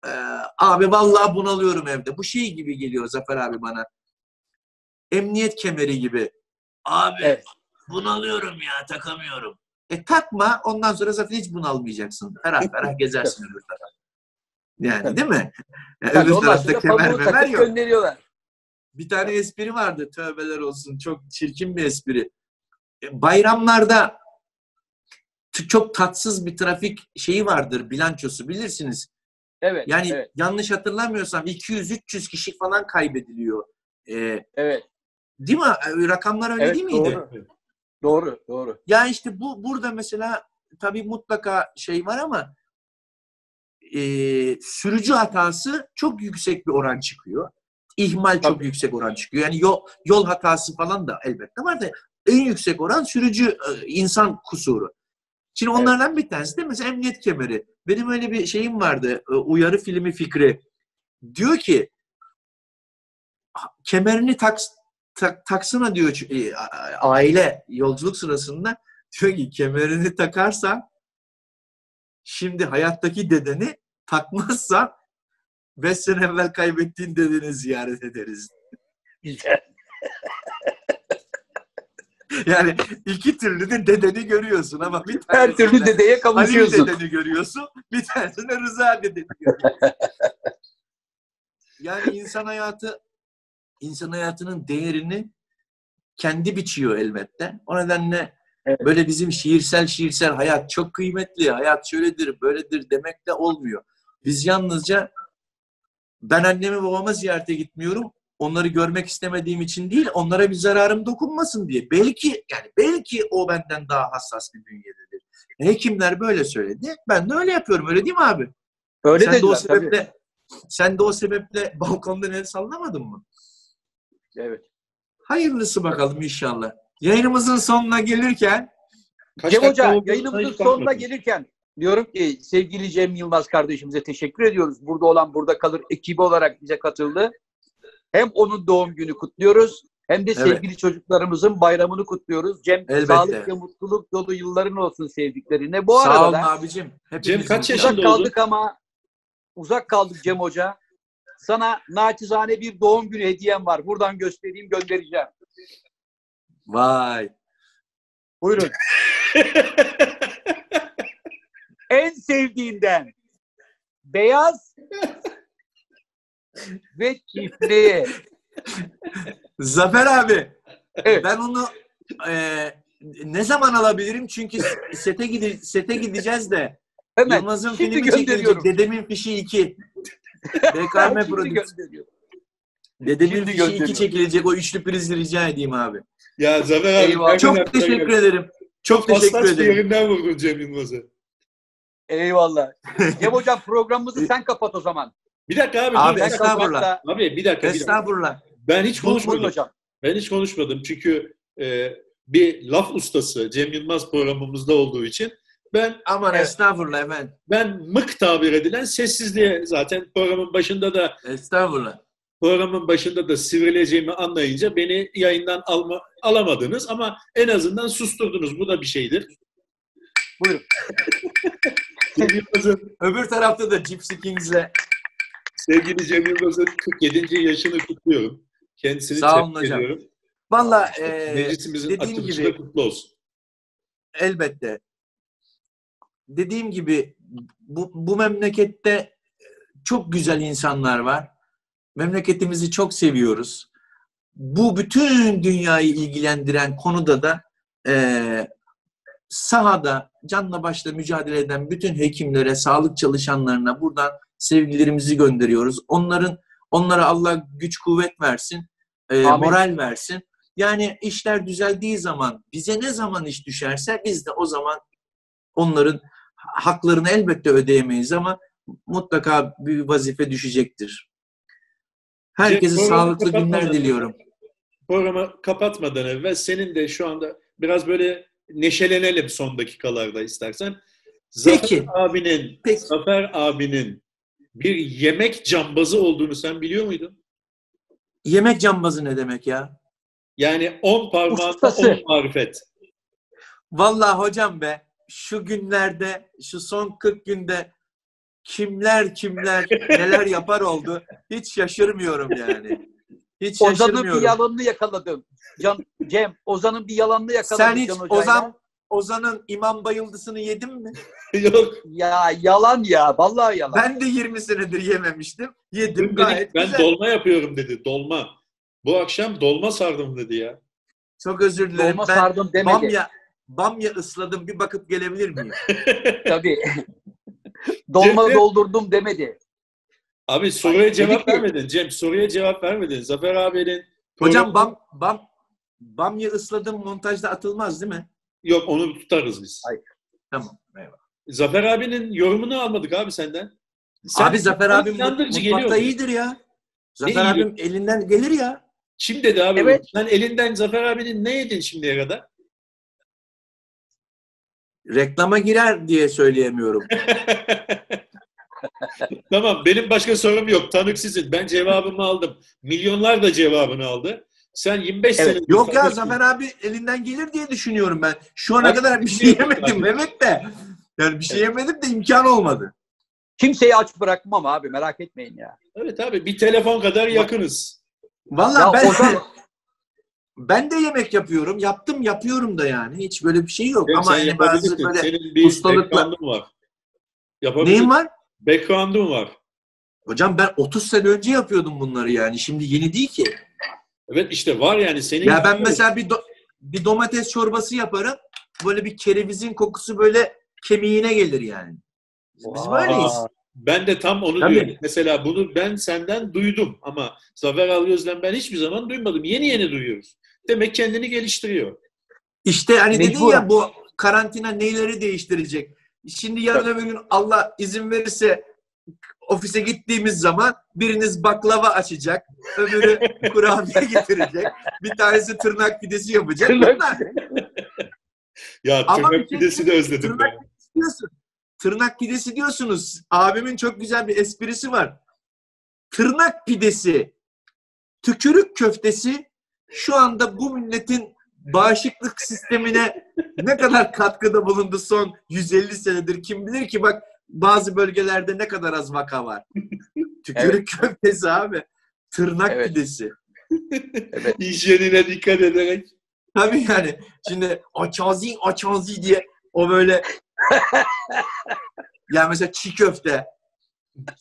Speaker 2: e, abi vallahi bunalıyorum evde. Bu şey gibi geliyor Zafer abi bana. Emniyet kemeri gibi. Abi
Speaker 1: Evet.
Speaker 2: bunalıyorum ya takamıyorum. E takma ondan sonra zaten hiç bunalmayacaksın. Ferah ferah gezersin öbür tarafta. Yani değil mi? Yani
Speaker 1: Tabii
Speaker 2: öbür tarafta kemer memer yok.
Speaker 1: gönderiyorlar.
Speaker 2: Bir tane espri vardı. Tövbeler olsun. Çok çirkin bir espri. E, Bayramlarda çok tatsız bir trafik şeyi vardır. Bilançosu bilirsiniz.
Speaker 1: Evet.
Speaker 2: Yani
Speaker 1: evet.
Speaker 2: yanlış hatırlamıyorsam 200-300 kişi falan kaybediliyor. E,
Speaker 1: Evet.
Speaker 2: değil mi? E, Rakamlar öyle
Speaker 1: Evet,
Speaker 2: değil miydi?
Speaker 1: doğru. Doğru. Doğru.
Speaker 2: Ya işte bu burada mesela tabii mutlaka şey var ama e, sürücü hatası çok yüksek bir oran çıkıyor. İhmal çok
Speaker 1: Tabii.
Speaker 2: yüksek oran çıkıyor. Yani yol, yol hatası falan da elbette var da en yüksek oran sürücü e, insan kusuru. Şimdi
Speaker 1: Evet.
Speaker 2: onlardan bir tanesi de mesela emniyet kemeri. Benim öyle bir şeyim vardı. e, Uyarı filmi fikri. Diyor ki kemerini tak, tak, taksana diyor e, aile yolculuk sırasında diyor ki kemerini takarsan şimdi hayattaki dedeni takmazsan 5 sene evvel kaybettiğin dedeni ziyaret ederiz. Yani iki türlü de dedeni görüyorsun ama bir
Speaker 1: Her
Speaker 2: tanesinde
Speaker 1: türlü dedeye kavuşuyorsun.
Speaker 2: dedeni görüyorsun, bir tanesinde Rıza dedeni görüyorsun. yani insan hayatı insan hayatının değerini kendi biçiyor elbette. O nedenle
Speaker 1: Evet.
Speaker 2: böyle bizim şiirsel şiirsel hayat çok kıymetli, hayat şöyledir, böyledir demek de olmuyor. Biz yalnızca ben annemi babama ziyarete gitmiyorum. Onları görmek istemediğim için değil, onlara bir zararım dokunmasın diye. Belki yani belki o benden daha hassas bir bünyededir. Hekimler böyle söyledi. Ben de öyle yapıyorum. Öyle değil mi abi?
Speaker 1: Öyle
Speaker 2: sen de o
Speaker 1: dediler tabii.
Speaker 2: sebeple sen de o sebeple balkondan el sallamadın mı?
Speaker 1: Evet.
Speaker 2: Hayırlısı bakalım inşallah. Yayınımızın sonuna gelirken
Speaker 3: Kaç
Speaker 1: Cem Hoca yayınımızın sonuna gelirken diyorum ki sevgili Cem Yılmaz kardeşimize teşekkür ediyoruz. Burada olan burada kalır ekibi olarak bize katıldı. Hem onun doğum günü kutluyoruz hem de
Speaker 2: Evet.
Speaker 1: sevgili çocuklarımızın bayramını kutluyoruz. Cem
Speaker 2: Elbette.
Speaker 1: sağlık ve mutluluk dolu yılların olsun sevdiklerine. Bu
Speaker 2: sağ
Speaker 1: arada
Speaker 2: olun abicim.
Speaker 3: Cem kaç yaşında
Speaker 1: uzak
Speaker 3: oldu?
Speaker 1: kaldık ama uzak kaldık Cem Hoca. Sana naçizane bir doğum günü hediyem var. Buradan göstereyim göndereceğim.
Speaker 2: Vay.
Speaker 1: Buyurun. en sevdiğinden beyaz ve çiftli.
Speaker 2: Zafer abi.
Speaker 1: Evet.
Speaker 2: Ben onu e, ne zaman alabilirim? Çünkü sete gide sete gideceğiz de.
Speaker 1: Hemen
Speaker 2: Yılmaz'ın filmi çekilecek. Dedemin fişi 2. BKM Prodüksiyon. Dedemin 2
Speaker 1: gönderiyorum.
Speaker 2: çekilecek. O üçlü prizi rica edeyim abi.
Speaker 3: ya Zafer abi.
Speaker 1: Eyvallah.
Speaker 2: Çok teşekkür ederim. Çok teşekkür
Speaker 3: Hassas bir
Speaker 2: ederim.
Speaker 3: yerinden vurdun Cem Yılmaz'ı.
Speaker 1: Eyvallah. Cem Hocam programımızı sen kapat o zaman.
Speaker 3: Bir dakika abi.
Speaker 2: Abi,
Speaker 3: dur, bir dakika.
Speaker 2: estağfurullah.
Speaker 1: Da-
Speaker 3: Abi bir dakika. Bir dakika.
Speaker 2: Estağfurullah.
Speaker 3: Ben hiç konuşmadım.
Speaker 1: hocam.
Speaker 3: Ben hiç konuşmadım çünkü e, bir laf ustası Cem Yılmaz programımızda olduğu için ben
Speaker 2: Aman
Speaker 1: Evet.
Speaker 2: estağfurullah efendim.
Speaker 3: ben mık tabir edilen sessizliğe zaten programın başında da
Speaker 2: Estağfurullah.
Speaker 3: programın başında da sivrileceğimi anlayınca beni yayından alma, alamadınız ama en azından susturdunuz. Bu da bir şeydir.
Speaker 1: Buyurun.
Speaker 3: Cem Yılmaz'ın,
Speaker 2: Öbür tarafta da Gypsy Kings'le
Speaker 3: sevgili Cem Yılmaz'ın 47. yaşını kutluyorum. Kendisini
Speaker 2: Sağ olun
Speaker 3: tebrik
Speaker 2: hocam.
Speaker 3: ediyorum.
Speaker 2: Valla e, dediğim gibi
Speaker 3: kutlu olsun.
Speaker 2: elbette. Dediğim gibi bu, bu memlekette çok güzel insanlar var. Memleketimizi çok seviyoruz. Bu bütün dünyayı ilgilendiren konuda da eee sahada canla başla mücadele eden bütün hekimlere, sağlık çalışanlarına buradan sevgilerimizi gönderiyoruz. Onların onlara Allah güç kuvvet versin,
Speaker 1: Amin.
Speaker 2: moral versin. Yani işler düzeldiği zaman, bize ne zaman iş düşerse biz de o zaman onların haklarını elbette ödeyemeyiz ama mutlaka bir vazife düşecektir. Herkese
Speaker 3: Cem,
Speaker 2: sağlıklı günler diliyorum.
Speaker 3: Programı kapatmadan evvel senin de şu anda biraz böyle neşelenelim son dakikalarda istersen. Zafer
Speaker 2: Peki.
Speaker 3: abinin,
Speaker 2: Peki.
Speaker 3: Zafer abinin bir yemek cambazı olduğunu sen biliyor muydun?
Speaker 2: Yemek cambazı ne demek ya?
Speaker 3: Yani on parmağında
Speaker 1: Ustası.
Speaker 3: on marifet.
Speaker 2: Vallahi hocam be şu günlerde şu son 40 günde kimler kimler neler yapar oldu hiç şaşırmıyorum yani. Hiç
Speaker 1: Ozan'ın bir yalanını yakaladım. Can, Cem, Ozan'ın bir yalanını yakaladım.
Speaker 2: Sen hiç
Speaker 1: Can Hoca'yla.
Speaker 2: Ozan Ozan'ın İmam Bayıldısı'nı yedin mi?
Speaker 3: Yok.
Speaker 1: Ya yalan ya. Vallahi yalan.
Speaker 2: Ben de 20 senedir yememiştim. Yedim
Speaker 3: Dün dedi,
Speaker 2: gayet
Speaker 3: ben
Speaker 2: güzel.
Speaker 3: dolma yapıyorum dedi. Dolma. Bu akşam dolma sardım dedi ya.
Speaker 2: Çok özür dilerim.
Speaker 1: Dolma
Speaker 2: ben
Speaker 1: sardım demedi.
Speaker 2: bamya bamya ısladım. Bir bakıp gelebilir miyim?
Speaker 1: Tabii. Dolma
Speaker 3: Cem-
Speaker 1: doldurdum demedi.
Speaker 3: Abi soruya cevap vermedin. Cem soruya cevap vermedin. Zafer abinin
Speaker 2: Hocam bam bam bamya ısladım montajda atılmaz değil mi?
Speaker 3: Yok onu tutarız biz.
Speaker 1: Hayır.
Speaker 2: Tamam. Eyvallah.
Speaker 3: Zafer abinin yorumunu almadık abi senden. Sen-
Speaker 2: Abi Zafer
Speaker 3: inandırıcı
Speaker 2: mutfakta iyidir ya. Zafer abim elinden gelir ya.
Speaker 3: Kim dedi abi?
Speaker 1: Evet.
Speaker 3: Sen elinden Zafer abinin ne yedin şimdiye kadar?
Speaker 2: Reklama girer diye söyleyemiyorum.
Speaker 3: tamam benim başka sorum yok. Tanık sizin. Ben cevabımı aldım. Milyonlar da cevabını aldı. Sen 25
Speaker 1: Evet.
Speaker 3: sene...
Speaker 2: Yok ya Zafer abi elinden gelir diye düşünüyorum ben. Şu ana
Speaker 3: Bak,
Speaker 2: kadar bir şey
Speaker 3: biliyorum
Speaker 2: yemedim. Evet de. Yani bir şey yemedim de imkan olmadı.
Speaker 1: Kimseyi aç bırakmam abi merak etmeyin ya.
Speaker 3: Evet abi bir telefon kadar yakınız.
Speaker 2: Vallahi
Speaker 1: Ya
Speaker 2: ben
Speaker 1: Ozan
Speaker 2: ben de yemek yapıyorum. Yaptım yapıyorum da yani. Hiç böyle bir şey yok.
Speaker 3: Cem,
Speaker 2: Ama hani bazı böyle
Speaker 3: Senin bir
Speaker 2: ustalıkla-
Speaker 3: var. Yapabilirsin.
Speaker 2: neyim var?
Speaker 3: Background'un var.
Speaker 2: Hocam ben 30 sene önce yapıyordum bunları yani. Şimdi yeni değil ki.
Speaker 3: Evet işte var yani senin
Speaker 2: Ya ben mesela bir do- bir domates çorbası yaparım. Böyle bir kerevizin kokusu böyle kemiğine gelir yani. Biz böyleyiz.
Speaker 3: Ben de tam onu
Speaker 2: Tabii.
Speaker 3: diyorum. Mesela bunu ben senden duydum ama Zafer Algöz'den ben hiçbir zaman duymadım. Yeni yeni duyuyoruz. Demek kendini geliştiriyor.
Speaker 2: İşte hani dedin
Speaker 1: Mecburen.
Speaker 2: ya bu karantina neyleri değiştirecek? Şimdi yarın öbür gün Allah izin verirse ofise gittiğimiz zaman biriniz baklava açacak, öbürü kurabiye getirecek, bir tanesi tırnak pidesi yapacak.
Speaker 1: Tırnak
Speaker 2: Bunlar
Speaker 3: Ya tırnak
Speaker 2: şey
Speaker 3: pidesi de özledim
Speaker 2: Tırnak
Speaker 3: ben.
Speaker 2: diyorsun. Tırnak pidesi diyorsunuz. Abimin çok güzel bir esprisi var. Tırnak pidesi, tükürük köftesi şu anda bu milletin bağışıklık sistemine ne kadar katkıda bulundu son 150 senedir kim bilir ki bak bazı bölgelerde ne kadar az vaka var. Tükürük köftesi abi. Tırnak
Speaker 1: Evet.
Speaker 2: pidesi.
Speaker 3: Hijyenine dikkat ederek.
Speaker 2: Tabii yani şimdi açazi açazi diye o böyle yani mesela çiğ köfte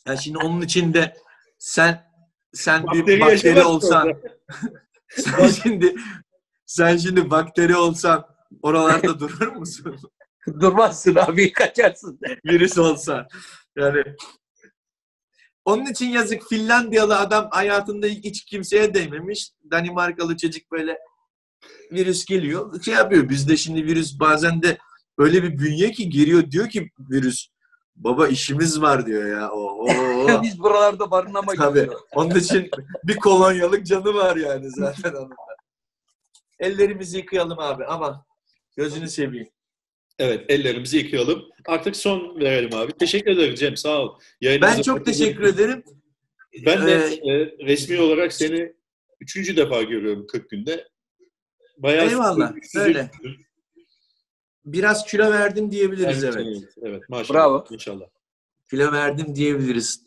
Speaker 2: yani şimdi onun içinde sen sen bir
Speaker 3: Bakteri
Speaker 2: bakteri
Speaker 3: yaşamaz
Speaker 2: olsan. sen şimdi sen şimdi bakteri olsan oralarda durur musun?
Speaker 1: Durmazsın abi kaçarsın.
Speaker 2: Virüs olsa. Yani onun için yazık Finlandiyalı adam hayatında hiç kimseye değmemiş. Danimarkalı çocuk böyle virüs geliyor. Şey yapıyor. Bizde şimdi virüs bazen de öyle bir bünye ki giriyor diyor ki virüs baba işimiz var diyor ya. Oo.
Speaker 1: Biz buralarda barınamayız.
Speaker 2: Tabii. Onun için bir kolonyalık canı var yani zaten da. Ellerimizi yıkayalım abi ama gözünü seveyim.
Speaker 3: Evet ellerimizi yıkayalım. Artık son verelim abi. Teşekkür ederim Cem sağ ol. Yayınımıza
Speaker 2: Ben çok teşekkür ederim.
Speaker 3: Ben de
Speaker 2: Ee,
Speaker 3: e, resmi olarak seni üçüncü defa görüyorum 40 günde. Bayağı
Speaker 2: Eyvallah, öyle. Biraz kilo verdim diyebiliriz
Speaker 3: Evet,
Speaker 2: evet.
Speaker 3: evet, evet maşallah.
Speaker 1: Bravo.
Speaker 3: İnşallah.
Speaker 2: Kilo verdim diyebiliriz.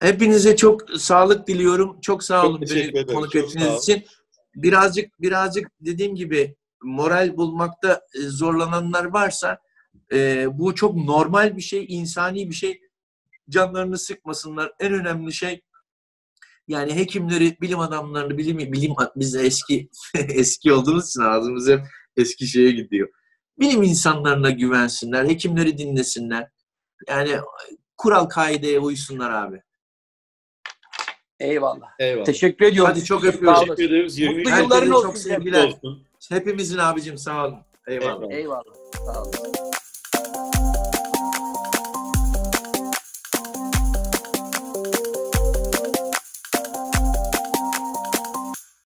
Speaker 2: Hepinize çok sağlık diliyorum. Çok sağ
Speaker 3: Çok
Speaker 2: olun beni konuk ettiğiniz için. Birazcık birazcık dediğim gibi moral bulmakta e, zorlananlar varsa e, bu çok normal bir şey, insani bir şey. Canlarını sıkmasınlar. En önemli şey yani hekimleri, bilim adamlarını, bilim bilim biz de eski eski olduğumuz için ağzımız hep eski şeye gidiyor. Bilim insanlarına güvensinler, hekimleri dinlesinler. Yani kural kaideye uysunlar abi.
Speaker 1: Eyvallah.
Speaker 3: Eyvallah.
Speaker 1: Teşekkür ediyorum.
Speaker 2: Hadi çok.
Speaker 3: Teşekkür ederiz. 20
Speaker 1: Mutlu yılların
Speaker 2: çok
Speaker 1: olsun. Cem.
Speaker 2: sevgiler.
Speaker 3: olsun.
Speaker 2: Hepimizin abicim sağ olun. Eyvallah.
Speaker 3: Eyvallah.
Speaker 1: Eyvallah. Sağ olun.